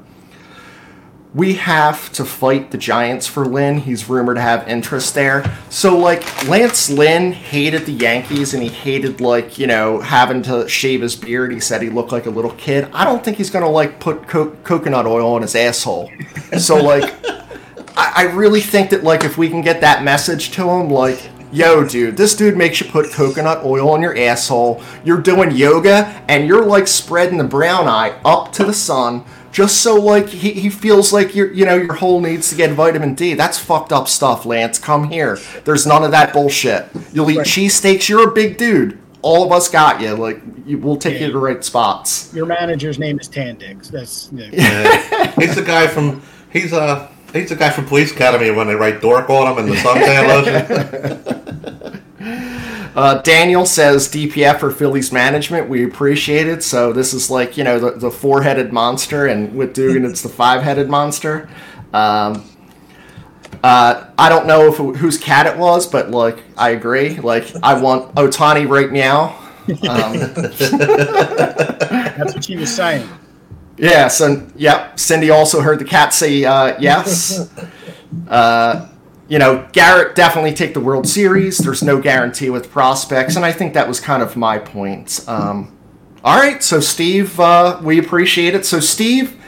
we have to fight the Giants for Lynn. He's rumored to have interest there. So, like, Lance Lynn hated the Yankees and he hated, like, you know, having to shave his beard. He said he looked like a little kid. I don't think he's going to, like, put co- coconut oil on his asshole. So, like, I-, I really think that, like, if we can get that message to him, like, Yo, dude, this dude makes you put coconut oil on your asshole. You're doing yoga and you're like spreading the brown eye up to the sun just so like he, he feels like your you know your hole needs to get vitamin D. That's fucked up stuff, Lance. Come here. There's none of that bullshit. You'll eat Right. cheesesteaks. You're a big dude. All of us got you. Like you, we'll take Yeah. you to the right spots. Your manager's name is Tandix. That's yeah. Yeah. he's the guy from he's uh he's the guy from Police Academy when they write dork on him and the suntan lotion. Uh, Daniel says DPF for Phillies management. We appreciate it. So this is like you know the, the four headed monster, and with Dugan it's the five headed monster. Um, uh, I don't know if it, whose cat it was, but like I agree. Like I want Ohtani right now. Um, That's what she was saying. yeah. So yep. Cindy also heard the cat say uh, yes. Uh, you know, Garrett definitely take the World Series. There's no guarantee with prospects, and I think that was kind of my point. Um, all right, so Steve, uh, we appreciate it. So Steve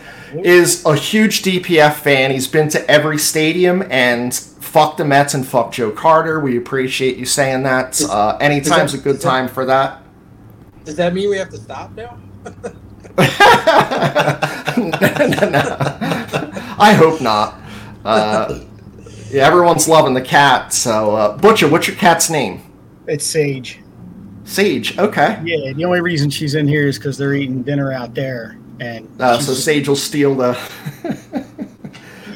is a huge DPF fan. He's been to every stadium and fuck the Mets and fuck Joe Carter. We appreciate you saying that. Uh, anytime's a good time for that. Does that mean we have to stop now? no, no, no. I hope not. Uh, yeah, everyone's loving the cat. So, uh, Butcher, what's your cat's name? It's Sage. Sage. Okay. Yeah, the only reason she's in here is because they're eating dinner out there, and Uh, so Sage will steal the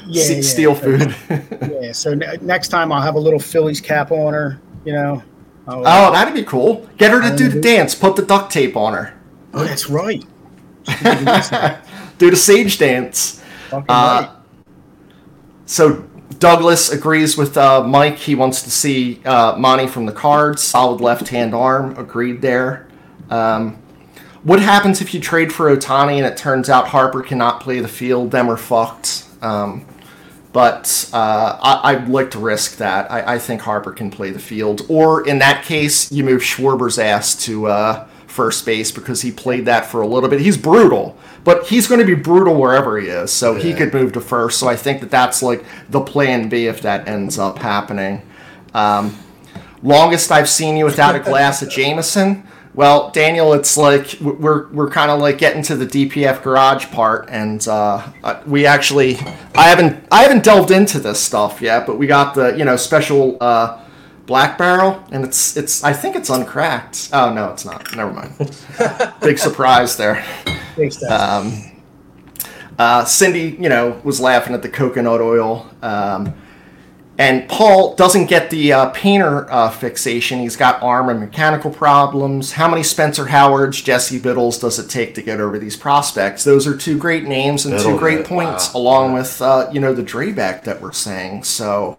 yeah, se- yeah, steal so- food. Yeah, so ne- next time I'll have a little Phillies cap on her. You know. I'll- oh, that'd be cool. Get her to do the dance. Put the duct tape on her. oh, that's right. She did this now. Do the Sage dance. Uh, right. So Douglas agrees with uh, Mike. He wants to see uh, Monty from the cards. Solid left hand arm. Agreed there. Um, what happens if you trade for Ohtani and it turns out Harper cannot play the field? Them are fucked. Um, but uh, I, I'd like to risk that. I, I think Harper can play the field. Or in that case, you move Schwarber's ass to uh, first base because he played that for a little bit. He's brutal, but he's going to be brutal wherever he is. So he could move to first. So I think that that's like the plan B if that ends up happening. Um, longest I've seen you without a glass of Jameson. Well, Daniel, it's like we're we're kind of like getting to the DPF garage part, and uh, uh, we actually I haven't I haven't delved into this stuff yet, but we got the you know special uh, black barrel, and it's it's I think it's uncracked. Oh no, it's not. Never mind. Big surprise there. Thanks, Dad. Um, uh, Cindy, you know, was laughing at the coconut oil. Um, and Paul doesn't get the uh, painter uh, fixation. He's got arm and mechanical problems. How many Spencer Howards, Jesse Biddles does it take to get over these prospects? Those are two great names and two great yeah, points, wow. along with uh, you know the Drabek that we're saying. So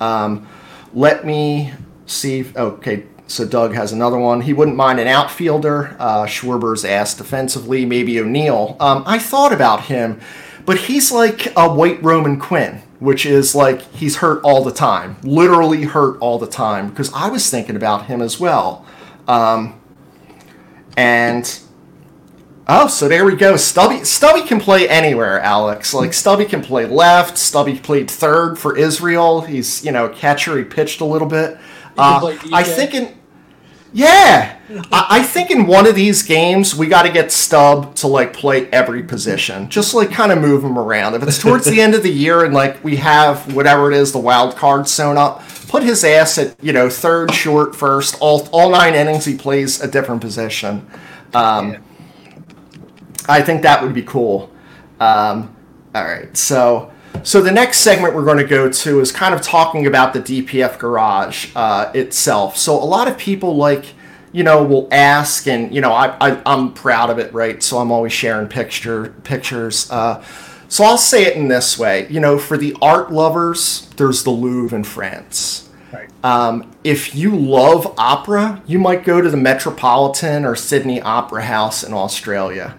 um, let me see. Okay, so Doug has another one. He wouldn't mind an outfielder. Uh, Schwarber's asked defensively, maybe O'Neill. Um, I thought about him, but he's like a white Roman Quinn, which is like he's hurt all the time, literally hurt all the time. Because I was thinking about him as well. Um, and Oh, so there we go. Stubby Stubby can play anywhere, Alex. Like Stubby can play left. Stubby played third for Israel. He's you know catcher. He pitched a little bit. Uh, I think in yeah, I, I think in one of these games we got to get Stub to like play every position, just like kind of move him around. If it's towards the end of the year and like we have whatever it is, the wild card sewn up, put his ass at you know third, short, first. All all nine innings he plays a different position. Um, I think that would be cool. Um, all right, so so the next segment we're going to go to is kind of talking about the DPF garage uh, itself. So a lot of people like you know will ask, and you know I, I I'm proud of it, right? So I'm always sharing picture pictures. Uh, so I'll say it in this way, you know, for the art lovers, there's the Louvre in France. Right. Um, if you love opera, you might go to the Metropolitan or Sydney Opera House in Australia.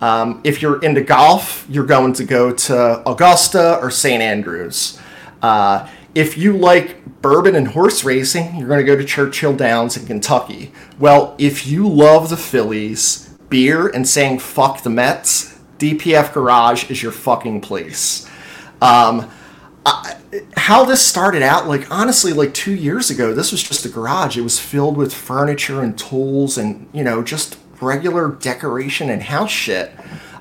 Um, if you're into golf, you're going to go to Augusta or St. Andrews. Uh, if you like bourbon and horse racing, you're going to go to Churchill Downs in Kentucky. Well, if you love the Phillies, beer, and saying fuck the Mets, DPF Garage is your fucking place. Um, I, how this started out, like honestly, like two years ago, this was just a garage. It was filled with furniture and tools and, you know, just regular decoration and house shit.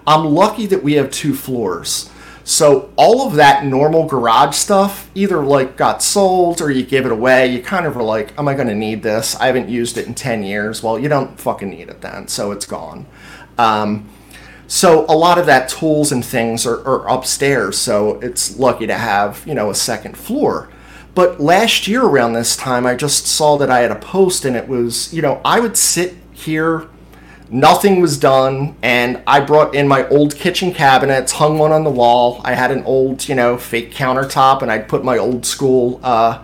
I'm lucky that we have two floors. So all of that normal garage stuff either like got sold or you give it away. You kind of are like, am I going to need this? I haven't used it in 10 years. Well, you don't fucking need it then, so it's gone. Um, so a lot of that tools and things are, are upstairs, so it's lucky to have, you know, a second floor. but last year around this time, I just saw that I had a post, and it was, you know, I would sit here, nothing was done, and I brought in my old kitchen cabinets, hung one on the wall. I had an old, you know, fake countertop, and I'd put my old school uh,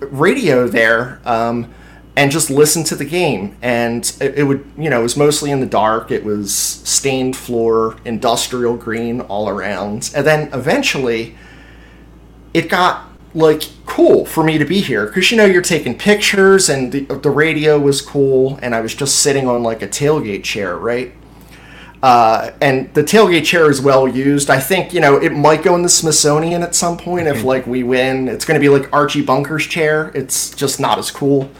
radio there. Um, and just listen to the game. And it, it, would, you know, it was mostly in the dark. It was stained floor, industrial green all around. And then eventually, it got like cool for me to be here. Because you know you're taking pictures and the, the radio was cool and i was just sitting on like a tailgate chair right? Uh, and the tailgate chair is well used. I think you know it might go in the smithsonian at some point if like we win. It's going to be like archie bunker's chair. It's just not as cool.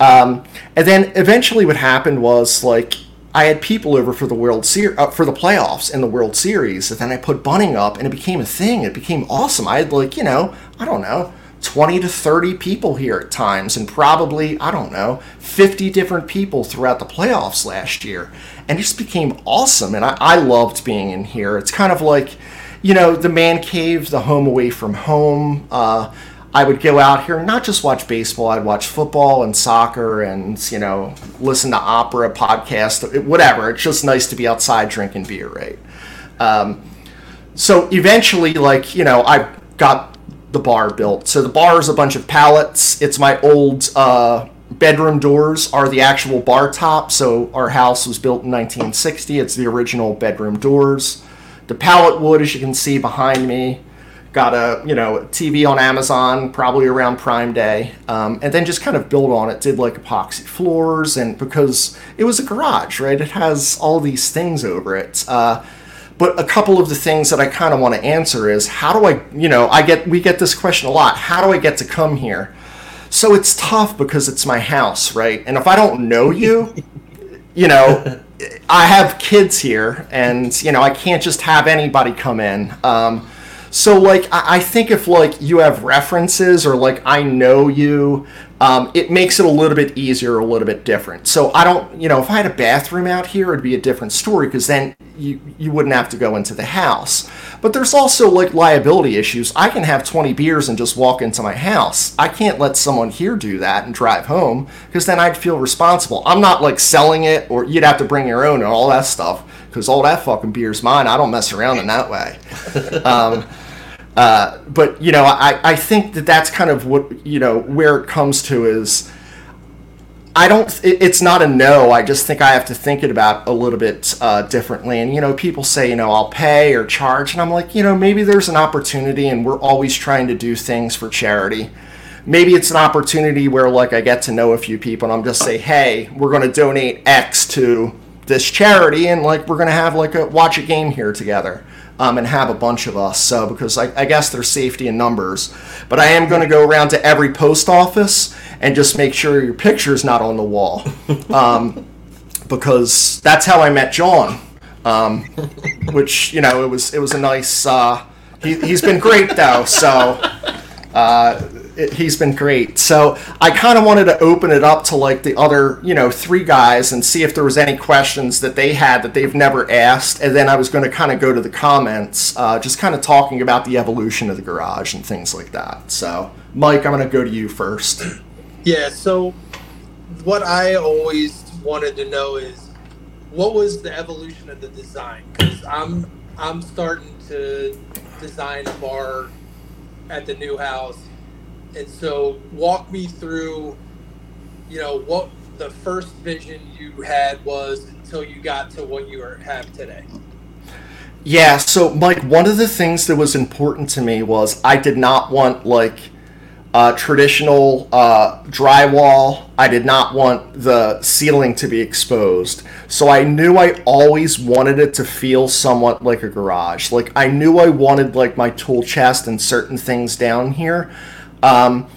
Um, and then eventually what happened was like I had people over for the World Series, uh, for the playoffs and the World Series, and then I put bunting up, and it became a thing. It became awesome. I had like you know, I don't know, twenty to thirty people here at times, and probably I don't know, fifty different people throughout the playoffs last year, and it just became awesome. And I, I loved being in here. It's kind of like, you know, the man cave, the home away from home. Uh, I would go out here and not just watch baseball, I'd watch football and soccer and, you know, listen to opera, podcast, whatever. It's just nice to be outside drinking beer, right? Um, so eventually, like, you know, I got the bar built. So the bar is a bunch of pallets. It's my old uh, bedroom doors are the actual bar top. So our house was built in 1960. It's the original bedroom doors. The pallet wood, as you can see behind me, got a you know TV on Amazon probably around Prime Day, um, and then just kind of built on it. Did like epoxy floors, and because it was a garage, right? It has all these things over it. Uh, but a couple of the things that I kind of want to answer is how do I, you know, I get we get this question a lot. How do I get to come here? So it's tough because it's my house, right? And if I don't know you, you know, I have kids here, and you know I can't just have anybody come in. Um, so like I, I think if like you have references or like I know you, um, it makes it a little bit easier, a little bit different. So I don't, you know, if I had a bathroom out here, it'd be a different story because then you you wouldn't have to go into the house. But there's also like liability issues. I can have 20 beers and just walk into my house. I can't let someone here do that and drive home because then I'd feel responsible. I'm not like selling it or you'd have to bring your own and all that stuff because all that fucking beer's mine. I don't mess around in that way. Um, uh, but you know, I, I think that that's kind of what you know where it comes to is. I don't. It's not a no. I just think I have to think it about a little bit uh, differently. And you know, people say, you know, I'll pay or charge, and I'm like, you know, maybe there's an opportunity, and we're always trying to do things for charity. Maybe it's an opportunity where like I get to know a few people, and I'm just say, hey, we're going to donate X to this charity, and like we're going to have like a watch a game here together um, and have a bunch of us. So because I, I guess there's safety in numbers, but I am going to go around to every post office and just make sure your picture's not on the wall, um, because that's how I met John. Um, which you know it was it was a nice. Uh, he, he's been great though, so. Uh, it, he's been great. So I kind of wanted to open it up to like the other, you know, three guys and see if there was any questions that they had that they've never asked. And then I was going to kind of go to the comments, uh, just kind of talking about the evolution of the garage and things like that. So, Mike, I'm going to go to you first. Yeah. So, what I always wanted to know is what was the evolution of the design? Because I'm I'm starting to design a bar at the new house and so, walk me through, you know, what the first vision you had was until you got to what you are, have today. Yeah, so Mike, one of the things that was important to me was I did not want like uh, traditional uh, drywall. I did not want the ceiling to be exposed. So I knew I always wanted it to feel somewhat like a garage. Like I knew I wanted like my tool chest and certain things down here. Um,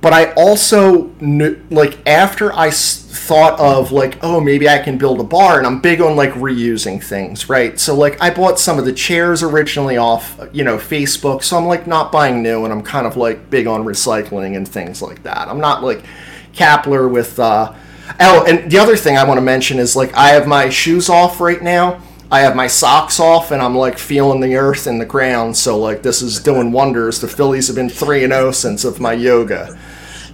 but I also knew, like after I thought of like oh maybe I can build a bar and I'm big on like reusing things right? So like I bought some of the chairs originally off you know Facebook so I'm like not buying new and I'm kind of like big on recycling and things like that. I'm not like Kapler with uh, oh and the other thing I want to mention is like I have my shoes off right now I have my socks off and I'm like feeling the earth and the ground. So like this is doing wonders. The Phillies have been three and zero since of my yoga.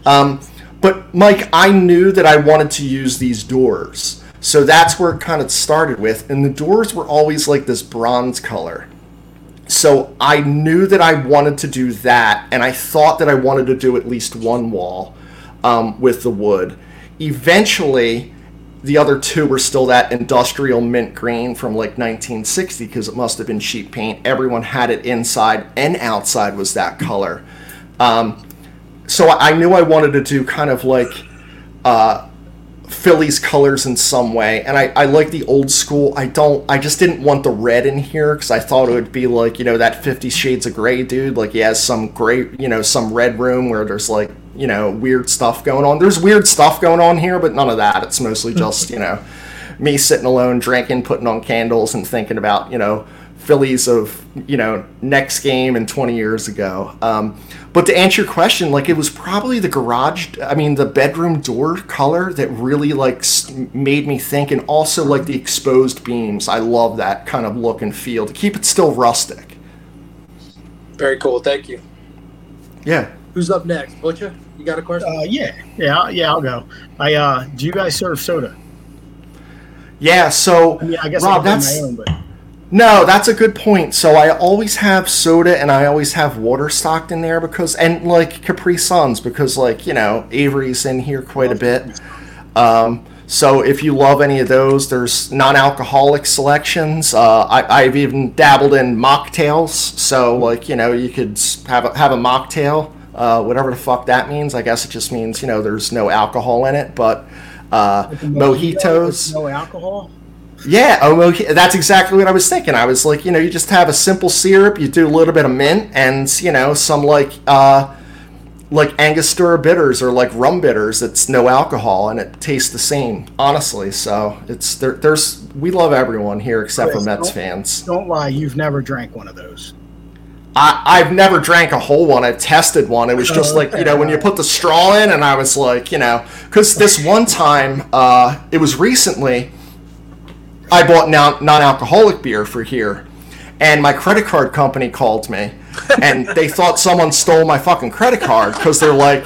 Um, but Mike, I knew that I wanted to use these doors. So that's where it kind of started with. And the doors were always like this bronze color. So I knew that I wanted to do that. And I thought that I wanted to do at least one wall um, with the wood. Eventually, the other two were still that industrial mint green from like 1960 because it must have been cheap paint. Everyone had it inside and outside was that color. Um, so I knew I wanted to do kind of like uh, Phillies colors in some way, and I, I like the old school. I don't. I just didn't want the red in here because I thought it would be like you know that Fifty Shades of Grey dude. Like he has some great you know some red room where there's like you know weird stuff going on. There's weird stuff going on here, but none of that. It's mostly just you know me sitting alone, drinking, putting on candles, and thinking about you know Phillies of you know next game and 20 years ago. Um, but to answer your question, like it was probably the garage, I mean the bedroom door color that really like made me think, and also like the exposed beams. I love that kind of look and feel to keep it still rustic. Very cool. Thank you. Yeah. Who's up next, Butcher? You got a question? Uh, yeah, yeah, yeah. I'll go. I uh, do you guys serve soda? Yeah. So I, mean, I guess Rob, that's. Own, but... No, that's a good point. So I always have soda and I always have water stocked in there because and like Capri Suns because like you know Avery's in here quite a bit. Um, so if you love any of those, there's non-alcoholic selections. Uh, I, have even dabbled in mocktails. So like you know you could have a, have a mocktail, uh, whatever the fuck that means. I guess it just means you know there's no alcohol in it, but uh, mojitos. No alcohol. Yeah, oh, that's exactly what I was thinking. I was like, you know, you just have a simple syrup, you do a little bit of mint, and you know, some like uh, like Angostura bitters or like rum bitters. It's no alcohol and it tastes the same, honestly. So it's there, there's we love everyone here except Chris, for Mets fans. Don't lie, you've never drank one of those. I, I've never drank a whole one. I've tested one. It was just like, you know, when you put the straw in, and I was like, you know, because this one time, uh, it was recently, I bought non alcoholic beer for here, and my credit card company called me, and they thought someone stole my fucking credit card because they're like,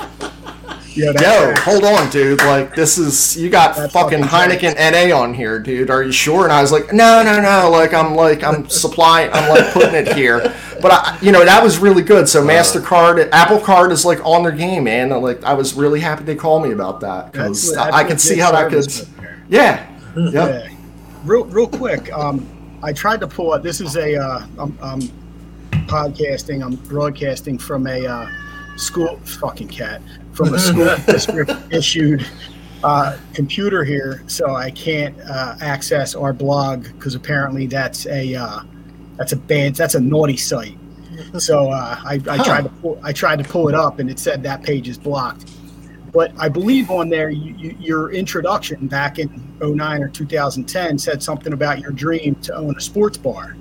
Yo, right. hold on, dude. Like, this is you got fucking, fucking Heineken NA on here, dude. Are you sure? And I was like, no, no, no. Like, I'm like, I'm supplying, I'm like putting it here. But I, you know, that was really good. So Mastercard, Apple Card is like on their game, man. And, like, I was really happy they called me about that because I, I could see how that could. Yeah. Yep. Yeah real real quick. Um, I tried to pull it. This is a uh, I'm, I'm podcasting. I'm broadcasting from a uh, school fucking cat from a school district issued uh, computer here, so I can't uh, access our blog because apparently that's a uh, that's a bad that's a naughty site. So uh, I, I huh. tried to pull, I tried to pull it up and it said that page is blocked. But I believe on there, you, you, your introduction back in 09 or 2010 said something about your dream to own a sports bar.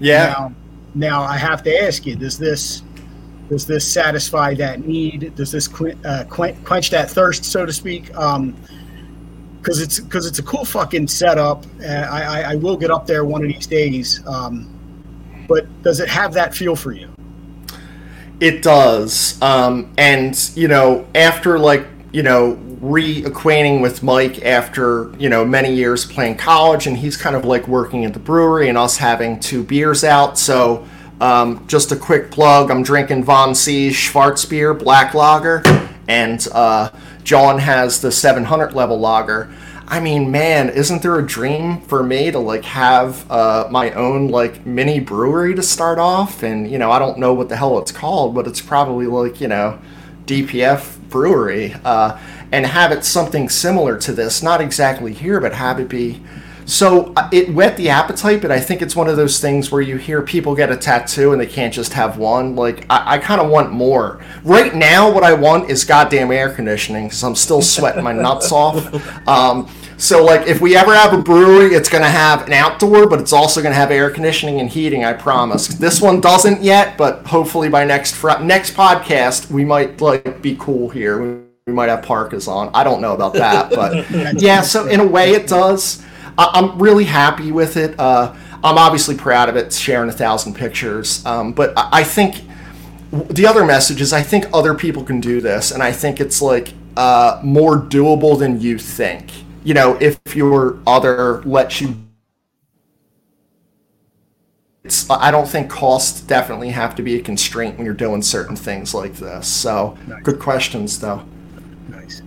Yeah. Now, now I have to ask you: Does this does this satisfy that need? Does this uh, quench that thirst, so to speak? Um, because it's because it's a cool fucking setup. Uh, I, I, I will get up there one of these days. Um, but does it have that feel for you? It does. Um, and, you know, after like, you know, reacquainting with Mike after, you know, many years playing college, and he's kind of like working at the brewery and us having two beers out. So, um, just a quick plug I'm drinking Von C Schwarzbier Black Lager, and uh, John has the 700 level lager. I mean, man, isn't there a dream for me to like have uh, my own like mini brewery to start off? And you know, I don't know what the hell it's called, but it's probably like you know, DPF brewery, uh, and have it something similar to this. Not exactly here, but have it be. So uh, it whet the appetite, but I think it's one of those things where you hear people get a tattoo and they can't just have one. Like I, I kind of want more. Right now, what I want is goddamn air conditioning because I'm still sweating my nuts off. Um, so like if we ever have a brewery, it's going to have an outdoor, but it's also going to have air conditioning and heating. I promise. This one doesn't yet, but hopefully by next fr- next podcast we might like be cool here. We, we might have parkas on. I don't know about that, but yeah. So in a way, it does. I- am really happy with it. Uh, I'm obviously proud of it, sharing a thousand pictures. Um, but I, I think the other message is I think other people can do this, and I think it's like uh, more doable than you think. You know, if your other lets you. It's, I don't think costs definitely have to be a constraint when you're doing certain things like this. So, Nice. good questions, though. Nice.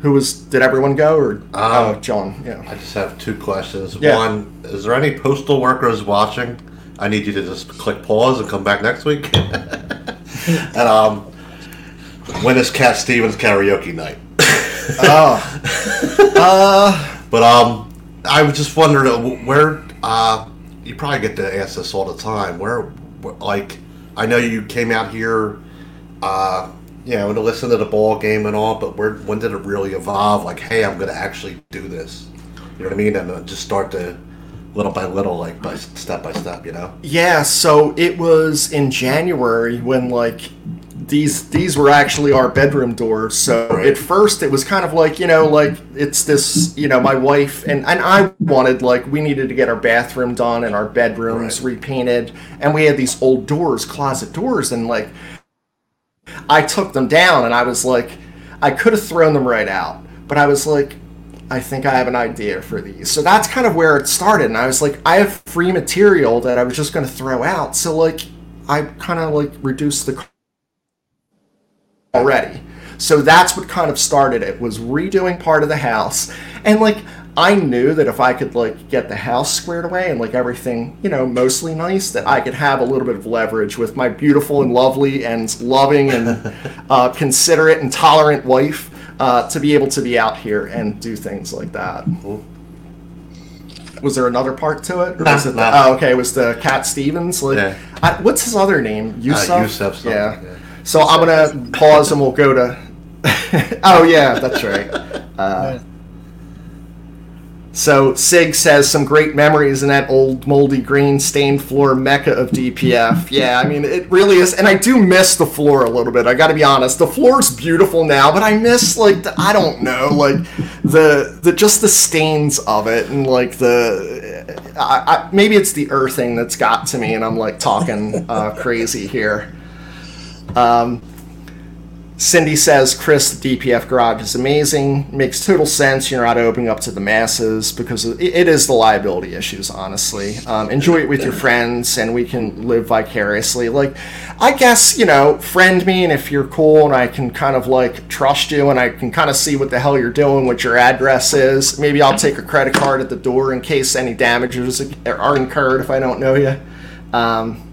Who was? Did everyone go or? oh, Um, John. Yeah. I just have two questions. Yeah. One, is there any postal workers watching? I need you to just click pause and come back next week. and um, when is Cat Stevens karaoke night? oh. uh, But um, I was just wondering uh, where uh, you probably get to ask this all the time. Where, where like, I know you came out here, uh, you know, to listen to the ball game and all. But where, when did it really evolve? Like, hey, I'm going to actually do this. You know what I mean? And uh, just start to little by little, like by step by step. You know? Yeah, so it was in January when like these these were actually our bedroom doors. So Right. at first it was kind of like, you know, like it's this, you know, my wife and and I wanted like we needed to get our bathroom done and our bedrooms Right. repainted and we had these old doors, closet doors and like I took them down and I was like I could have thrown them right out, but I was like I think I have an idea for these. So that's kind of where it started. And I was like, I have free material that I was just going to throw out. So, like, I kind of like reduced the already. So that's what kind of started it was redoing part of the house. And like I knew that if I could like get the house squared away and like everything, you know, mostly nice, that I could have a little bit of leverage with my beautiful and lovely and loving and uh, considerate and tolerant wife uh, to be able to be out here and do things like that. Was there another part to it? Or Nah, was it the- oh, okay. It was the Cat Stevens? Like, Yeah. I, what's his other name? Yusuf. Yusuf Yeah. yeah. So I'm gonna pause and we'll go to. oh yeah, that's right. Uh, so Sig says some great memories in that old moldy green stained floor mecca of DPF. Yeah, I mean it really is, and I do miss the floor a little bit. I got to be honest. The floor's beautiful now, but I miss like the, I don't know, like the the just the stains of it and like the I, I, maybe it's the earthing that's got to me, and I'm like talking uh, crazy here. Um, Cindy says, Chris, the DPF garage is amazing. Makes total sense. You're not opening up to the masses because it, is the liability issues, honestly. Um, enjoy it with your friends and we can live vicariously. Like, I guess, you know, friend me and if you're cool and I can kind of like trust you and I can kind of see what the hell you're doing, what your address is. Maybe I'll take a credit card at the door in case any damages are incurred if I don't know you. Um,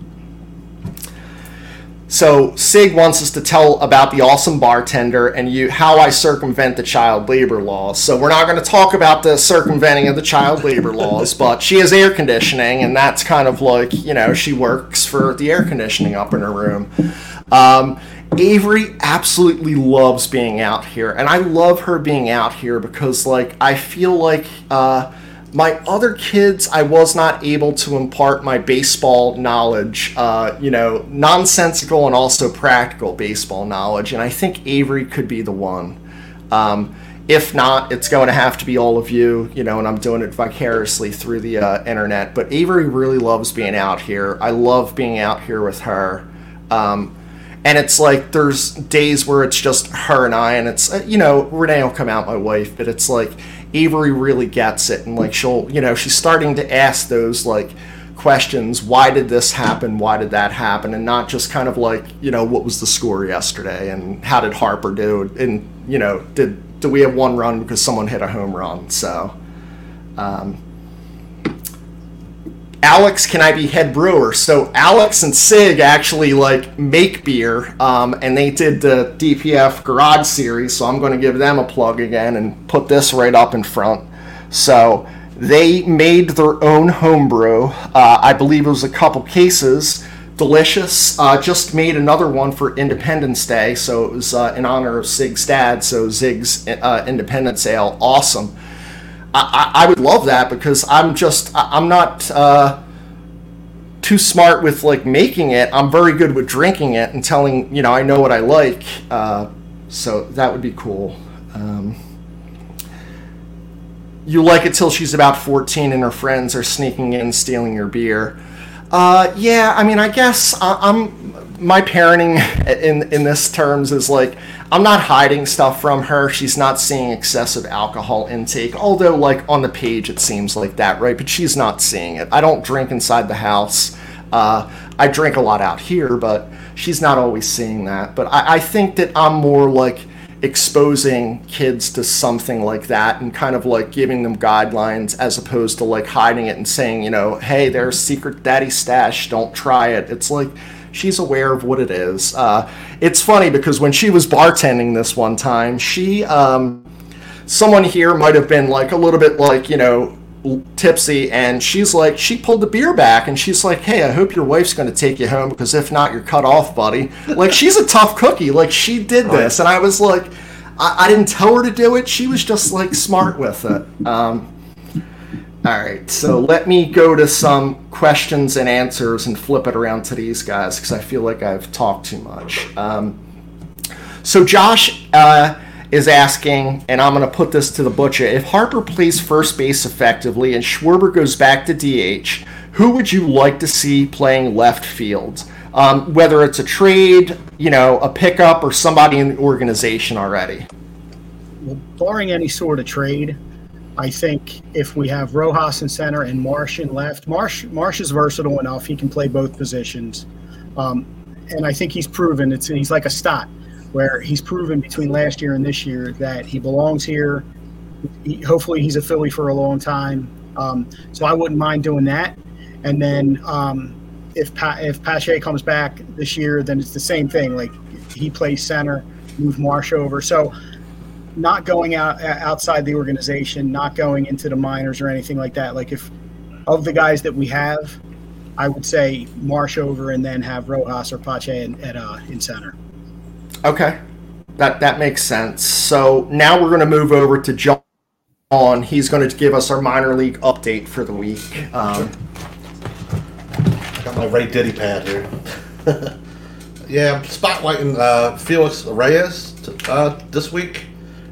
so Sig wants us to tell about the awesome bartender and you how I circumvent the child labor laws. So we're not going to talk about the circumventing of the child labor laws, but she has air conditioning, and that's kind of like you know she works for the air conditioning up in her room. Um, Avery absolutely loves being out here, and I love her being out here because like I feel like. Uh, my other kids, I was not able to impart my baseball knowledge, uh, you know, nonsensical and also practical baseball knowledge, and I think Avery could be the one. Um, if not, it's going to have to be all of you, you know, and I'm doing it vicariously through the uh, internet. But Avery really loves being out here. I love being out here with her. Um, and it's like there's days where it's just her and I, and it's uh, you know Renee will come out, my wife, but it's like Avery really gets it, and like she'll you know she's starting to ask those like questions: Why did this happen? Why did that happen? And not just kind of like you know what was the score yesterday, and how did Harper do? And you know did do we have one run because someone hit a home run? So. Um, Alex, can I be head brewer? So Alex and Sig actually like make beer, um, and they did the DPF Garage series. So I'm going to give them a plug again and put this right up in front. So they made their own homebrew. Uh, I believe it was a couple cases. Delicious. Uh, just made another one for Independence Day, so it was uh, in honor of Sig's dad. So Sig's uh, Independence Ale, awesome. I, I would love that because I'm just I'm not uh, too smart with like making it. I'm very good with drinking it and telling you know I know what I like. Uh, so that would be cool. Um, you like it till she's about 14 and her friends are sneaking in stealing your beer. Uh, yeah, I mean, I guess I, am my parenting in in this terms is like I'm not hiding stuff from her. She's not seeing excessive alcohol intake, although like on the page it seems like that, right? But she's not seeing it. I don't drink inside the house. Uh, I drink a lot out here, but she's not always seeing that. But I, I think that I'm more like exposing kids to something like that and kind of like giving them guidelines as opposed to like hiding it and saying, you know, hey, there's secret daddy stash, don't try it. It's like she's aware of what it is. Uh, it's funny because when she was bartending this one time, she, um, someone here might have been like a little bit like, you know, tipsy and she's like she pulled the beer back and she's like hey i hope your wife's going to take you home because if not you're cut off buddy. Like she's a tough cookie. Like she did this and i was like I, I, didn't tell her to do it. She was just like smart with it. Um, all right so let me go to some questions and answers and flip it around to these guys because i feel like i've talked too much um, so josh uh, is asking, and I'm going to put this to the butcher if Harper plays first base effectively and Schwarber goes back to DH, who would you like to see playing left field? Um, whether it's a trade, you know, a pickup, or somebody in the organization already. Well, barring any sort of trade, I think if we have Rojas in center and Marsh in left, Marsh Marsh is versatile enough; he can play both positions, um, and I think he's proven it's he's like a Stott where he's proven between last year and this year that he belongs here. He, hopefully, he's a Philly for a long time. Um, so I wouldn't mind doing that. And then um, if pa- if Pache comes back this year, then it's the same thing. Like he plays center, move Marsh over. So not going out outside the organization, not going into the minors or anything like that. Like if of the guys that we have, I would say Marsh over and then have Rojas or Pache in, at uh, in center. Okay, that that makes sense. So now we're going to move over to John. He's going to give us our minor league update for the week. Um, got my Ray Diddy pad here. yeah, I'm spotlighting uh, Felix Reyes uh, this week.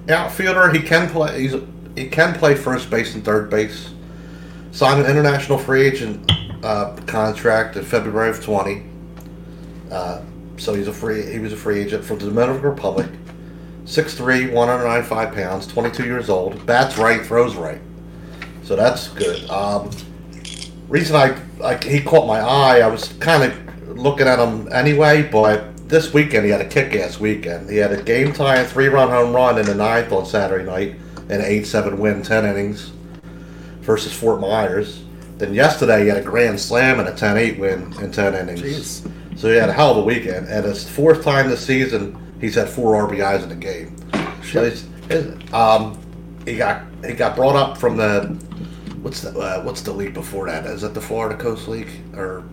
Outfielder, he can play. He's he can play first base and third base. Signed an international free agent uh, contract in February of 20. Uh, so he's a free. He was a free agent from the Dominican Republic. 6'3", 195 pounds, 22 years old. Bats right, throws right. So that's good. Um, reason I, I he caught my eye, I was kind of looking at him anyway, but this weekend he had a kick-ass weekend. He had a game-tying three-run home run in the ninth on Saturday night, an 8-7 win, 10 innings versus Fort Myers. Then yesterday he had a grand slam and a 10-8 win in 10 innings. Jeez. So he had a hell of a weekend. And his fourth time this season, he's had four RBIs in the game. So he's, um, he got he got brought up from the what's the uh, what's the league before that? Is it the Florida Coast League or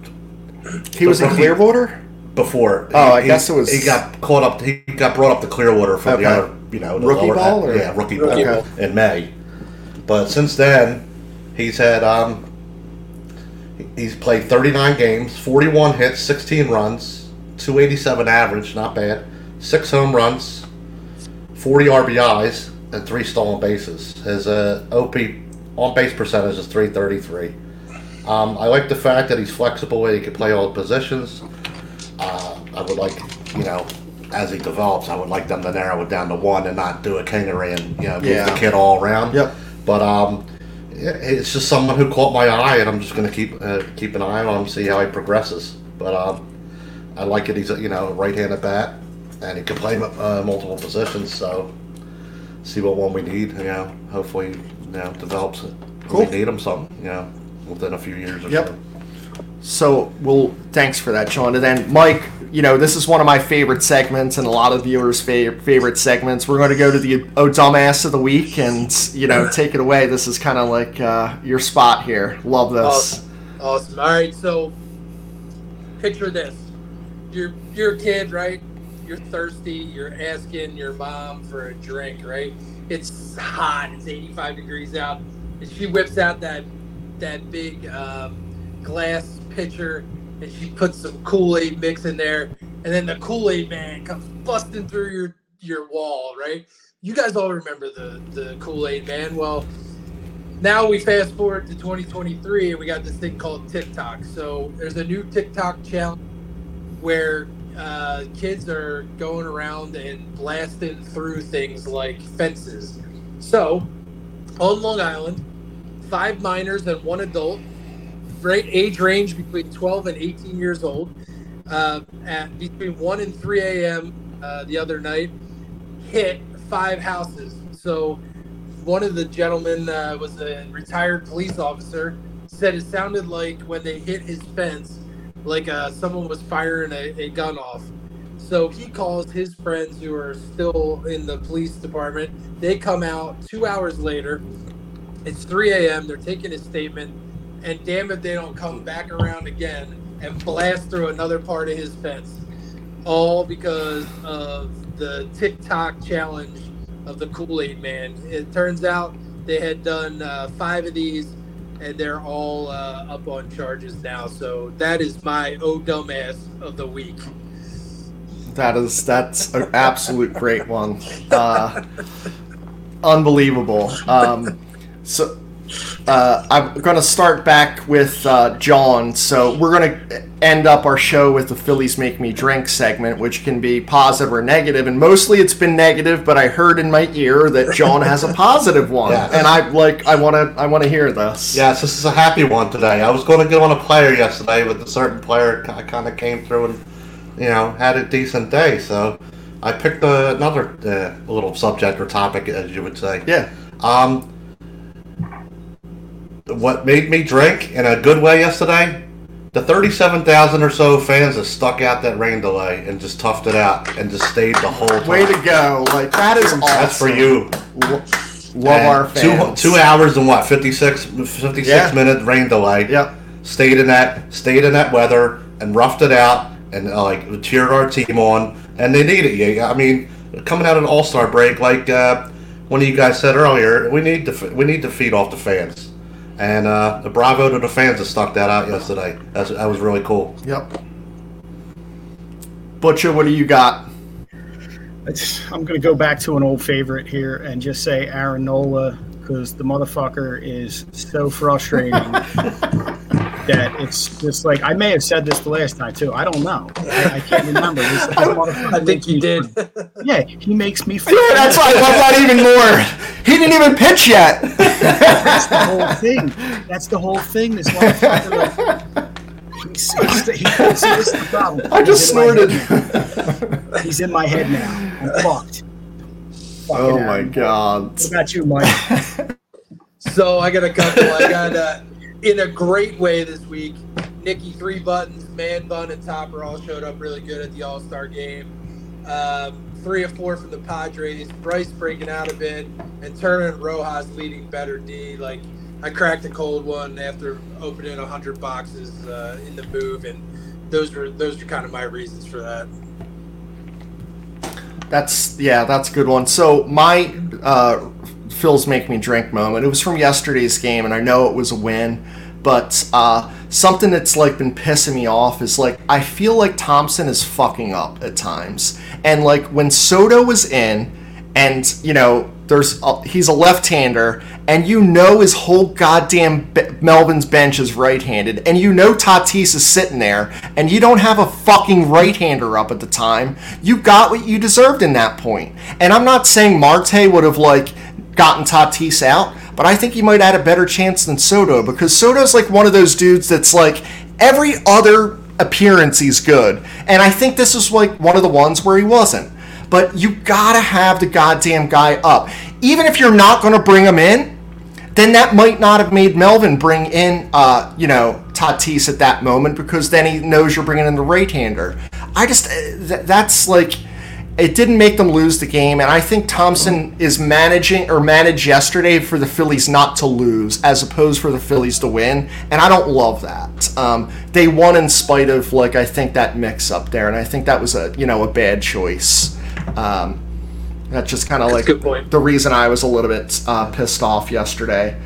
he was in Clearwater before? Oh, he, I guess it was. He got caught up. He got brought up to Clearwater from okay. the other, you know, rookie lower, ball. Or? Yeah, rookie, rookie ball okay. in May. But since then, he's had um, He's played 39 games, 41 hits, 16 runs, 287 average, not bad. Six home runs, 40 RBIs, and three stolen bases. His uh, OP on base percentage is 333. Um, I like the fact that he's flexible and he can play all the positions. Uh, I would like, you know, as he develops, I would like them to narrow it down to one and not do a kangaroo and you know move yeah. the kid all around. Yep. But um, it's just someone who caught my eye, and I'm just going to keep uh, keep an eye on him, see how he progresses. But um, I like it. He's a, you know right-handed bat, and he can play uh, multiple positions. So see what one we need. You know, hopefully, you know, develops it. Cool. We need him something. You know, within a few years or yep. so. So, well, thanks for that, Sean. And then, Mike, you know, this is one of my favorite segments and a lot of viewers' favorite favorite segments. We're going to go to the Oh Dumbass of the Week and, you know, take it away. This is kind of like uh, your spot here. Love this. Awesome. awesome. All right, so picture this. You're, you're a kid, right? You're thirsty. You're asking your mom for a drink, right? It's hot. It's 85 degrees out. And she whips out that, that big um, glass pitcher and she puts some Kool-Aid mix in there, and then the Kool-Aid man comes busting through your your wall, right? You guys all remember the the Kool-Aid man. Well, now we fast forward to 2023 and we got this thing called TikTok. So there's a new TikTok challenge where uh, kids are going around and blasting through things like fences. So on Long Island, five minors and one adult, age range between 12 and 18 years old, uh, at between 1 and 3 a.m. Uh, the other night, hit five houses. So one of the gentlemen uh, was a retired police officer. Said it sounded like when they hit his fence, like uh, someone was firing a, a gun off. So he calls his friends who are still in the police department. They come out two hours later. It's 3 a.m. They're taking a statement, and damn if they don't come back around again and blast through another part of his fence. All because of the TikTok challenge of the Kool Aid Man. It turns out they had done uh, five of these, and they're all uh, up on charges now. So that is my oh dumbass of the week. That is that's an absolute great one. Uh, unbelievable. Um, so uh, I'm going to start back with uh, John. So we're going to end up our show with the Phillies Make Me Drink segment, which can be positive or negative, and mostly it's been negative. But I heard in my ear that John has a positive one, Yes. and I like I want to I want to hear this. Yes, this is a happy one today. I was going to get on a player yesterday, but a certain player I kind of came through and, you know, had a decent day. So I picked uh, another uh, little subject or topic, as you would say. Yeah. Um, what made me drink in a good way yesterday? The 37,000 or so fans that stuck out that rain delay and just toughed it out and just stayed the whole time. Way to go! Like that is awesome. That's for you. Lo- Love And our fans. Two, two hours and what, 56, 56 Yeah. minute rain delay. Yep. Stayed in that, stayed in that weather and roughed it out and uh, like cheered our team on. And they need it. Yeah, I mean, coming out of an All Star break, like uh, one of you guys said earlier, we need to we need to feed off the fans. And uh, the bravo to the fans that stuck that out yesterday. That's, that was really cool. Yep. Butcher, what do you got? I'm going to go back to an old favorite here and just say Aaron Nola because the motherfucker is so frustrating that it's just like I may have said this the last time too. I don't know. I, I can't remember. This, this motherfucker I think he you me- did. Yeah, he makes me. Yeah, that's why I love that even more. He didn't even pitch yet. That's the whole thing. That's the whole thing. This motherfucker. Like, he's, he's, the- he- see, this is the problem. I just He's in snorted. He's in my head now. I'm fucked. Fucking Oh my Aaron. god. What about you, Mike? So I got a couple. I got uh, in a great way this week. Nikki Three Buttons, Man Bun, and Topper all showed up really good at the All Star game. Um, three or four from the Padres. Bryce breaking out a bit, and Turner and Rojas leading better D. Like I cracked a cold one after opening hundred boxes uh, in the move, and those were those are kind of my reasons for that. That's yeah, that's a good one. So my uh, Phil's make me drink moment. It was from yesterday's game, and I know it was a win, but uh, something that's like been pissing me off is like I feel like Thomson is fucking up at times, and like when Soto was in, and you know there's a, he's a left-hander, and you know his whole goddamn be- Melvin's bench is right-handed, and you know Tatis is sitting there, and you don't have a fucking right-hander up at the time. You got what you deserved in that point. And I'm not saying Marte would have like gotten Tatis out, but I think he might had a better chance than Soto because Soto's like one of those dudes that's like every other appearance he's good, and I think this is like one of the ones where he wasn't but you gotta have the goddamn guy up. Even if you're not gonna bring him in, then that might not have made Melvin bring in, uh, you know, Tatis at that moment because then he knows you're bringing in the right-hander. I just uh, th- that's like it didn't make them lose the game, and I think Thomson is managing or managed yesterday for the Phillies not to lose as opposed for the Phillies to win, and I don't love that. Um, they won in spite of like I think that mix up there, and I think that was a you know a bad choice. Um, that's just kind of like the reason I was a little bit uh, pissed off yesterday.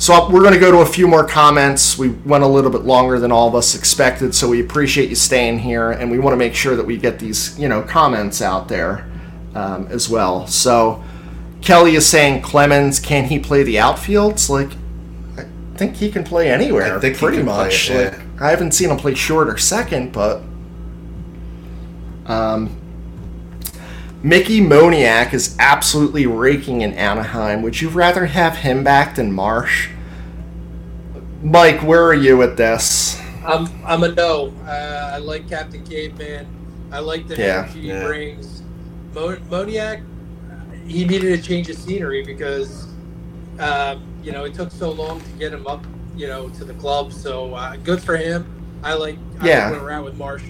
So we're going to go to a few more comments. We went a little bit longer than all of us expected, so we appreciate you staying here, and we want to make sure that we get these, you know, comments out there um, as well. So Kelly is saying Clemens, can he play the outfields? Like I think he can play anywhere. I think pretty can play much. Like. I haven't seen him play short or second, but um, Mickey Moniak is absolutely raking in Anaheim. Would you rather have him back than Marsh? Mike, where are you with this? I'm I'm a no. Uh, I like Captain Caveman. I like the Yeah. energy he brings. Mo- Moniak, he needed a change of scenery because, um, you know, it took so long to get him up, you know, to the club. So uh, good for him. I like. I Yeah. like where we're with Marsh.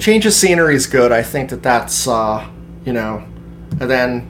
Change of scenery is good. I think that that's, uh, you know, and then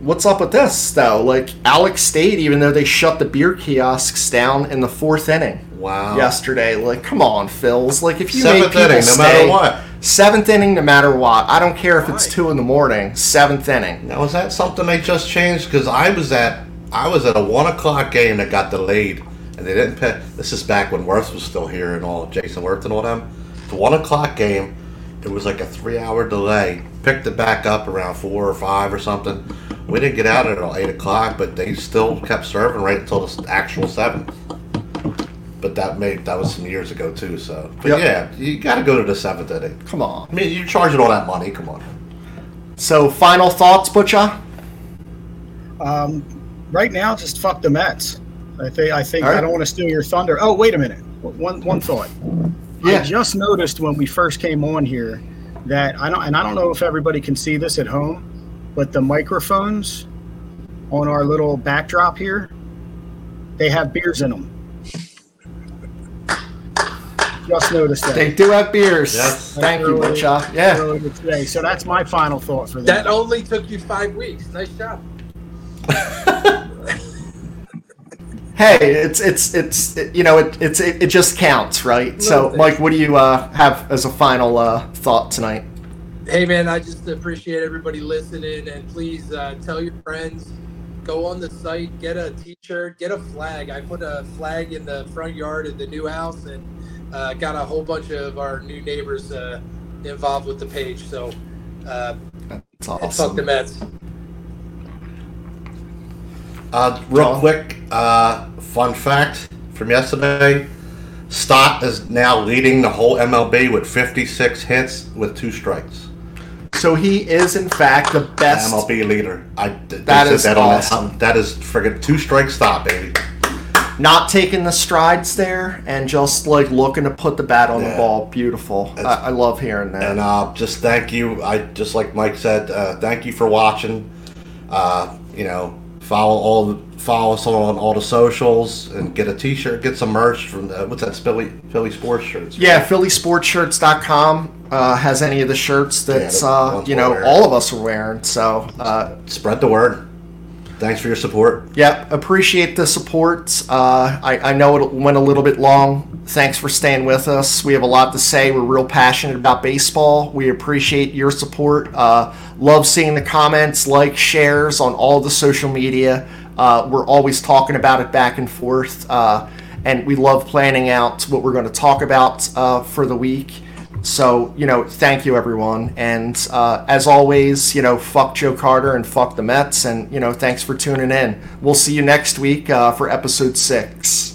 what's up with this though? Like Alex State, even though they shut the beer kiosks down in the fourth inning Wow. yesterday, like come on, Phils. Like if you Seventh make people inning, no stay, matter what. Seventh inning, no matter what. I don't care if it's two in the morning. Seventh inning. Now is that something they just changed? Because I was at I was at a one o'clock game that got delayed, and they didn't pay. This is back when Werth was still here and all Jayson Werth and all them. The one o'clock game, it was like a three hour delay. Picked it back up around four or five or something. We didn't get out until eight o'clock, but they still kept serving right until the actual seventh. But that made that was some years ago too. So, but Yep. yeah, you got to go to the seventh inning. Come on. I mean, you're charging all that money. Come on. So final thoughts, Butcha. Um, right now, just fuck the Mets. I think. I think All right. I don't want to steal your thunder. Oh, wait a minute. One one thought. Yeah. I just noticed when we first came on here that I don't, and I don't know if everybody can see this at home, but the microphones on our little backdrop here, they have beers in them. Just noticed that. They do have beers. Yes. Thank you, Earlier- Butcha. Yeah. today. So that's my final thought for That that. only took you five weeks. Nice job. Hey, it's it's it's it, you know it it's it, it just counts, right? So, Mike, what do you uh, have as a final uh, thought tonight? Hey man, I just appreciate everybody listening, and please uh, tell your friends. Go on the site, get a T-shirt, get a flag. I put a flag in the front yard of the new house, and uh, got a whole bunch of our new neighbors uh, involved with the page. So, uh, It's and fuck the Mets. Uh, real John? quick, uh, fun fact from yesterday: Stott is now leading the whole MLB with 56 hits with two strikes. So he is in fact the best. MLB leader. I That is that on awesome. that is friggin' two strike Stott, baby. Not taking the strides there and just like looking to put the bat on the ball. Beautiful. I, I love hearing that. And uh, just thank you. I just like Mike said, uh, thank you for watching. Uh, you know, follow all the follow us on all the socials and get a T-shirt, get some merch from the, what's that Philly Philly sports shirts. yeah, PhillySportsShirts.com uh, has any of the shirts that the uh, you know all of us are wearing. So uh, Spread the word. Thanks for your support. Yep, appreciate the support. Uh, I, I know it went a little bit long. Thanks for staying with us. We have a lot to say. We're real passionate about baseball. We appreciate your support. Uh, love seeing the comments, likes, shares on all the social media. Uh, we're always talking about it back and forth. Uh, and we love planning out what we're going to talk about uh, for the week. So, you know, thank you, everyone. And uh, as always, you know, fuck Joe Carter and fuck the Mets. And, you know, thanks for tuning in. We'll see you next week uh, for episode six.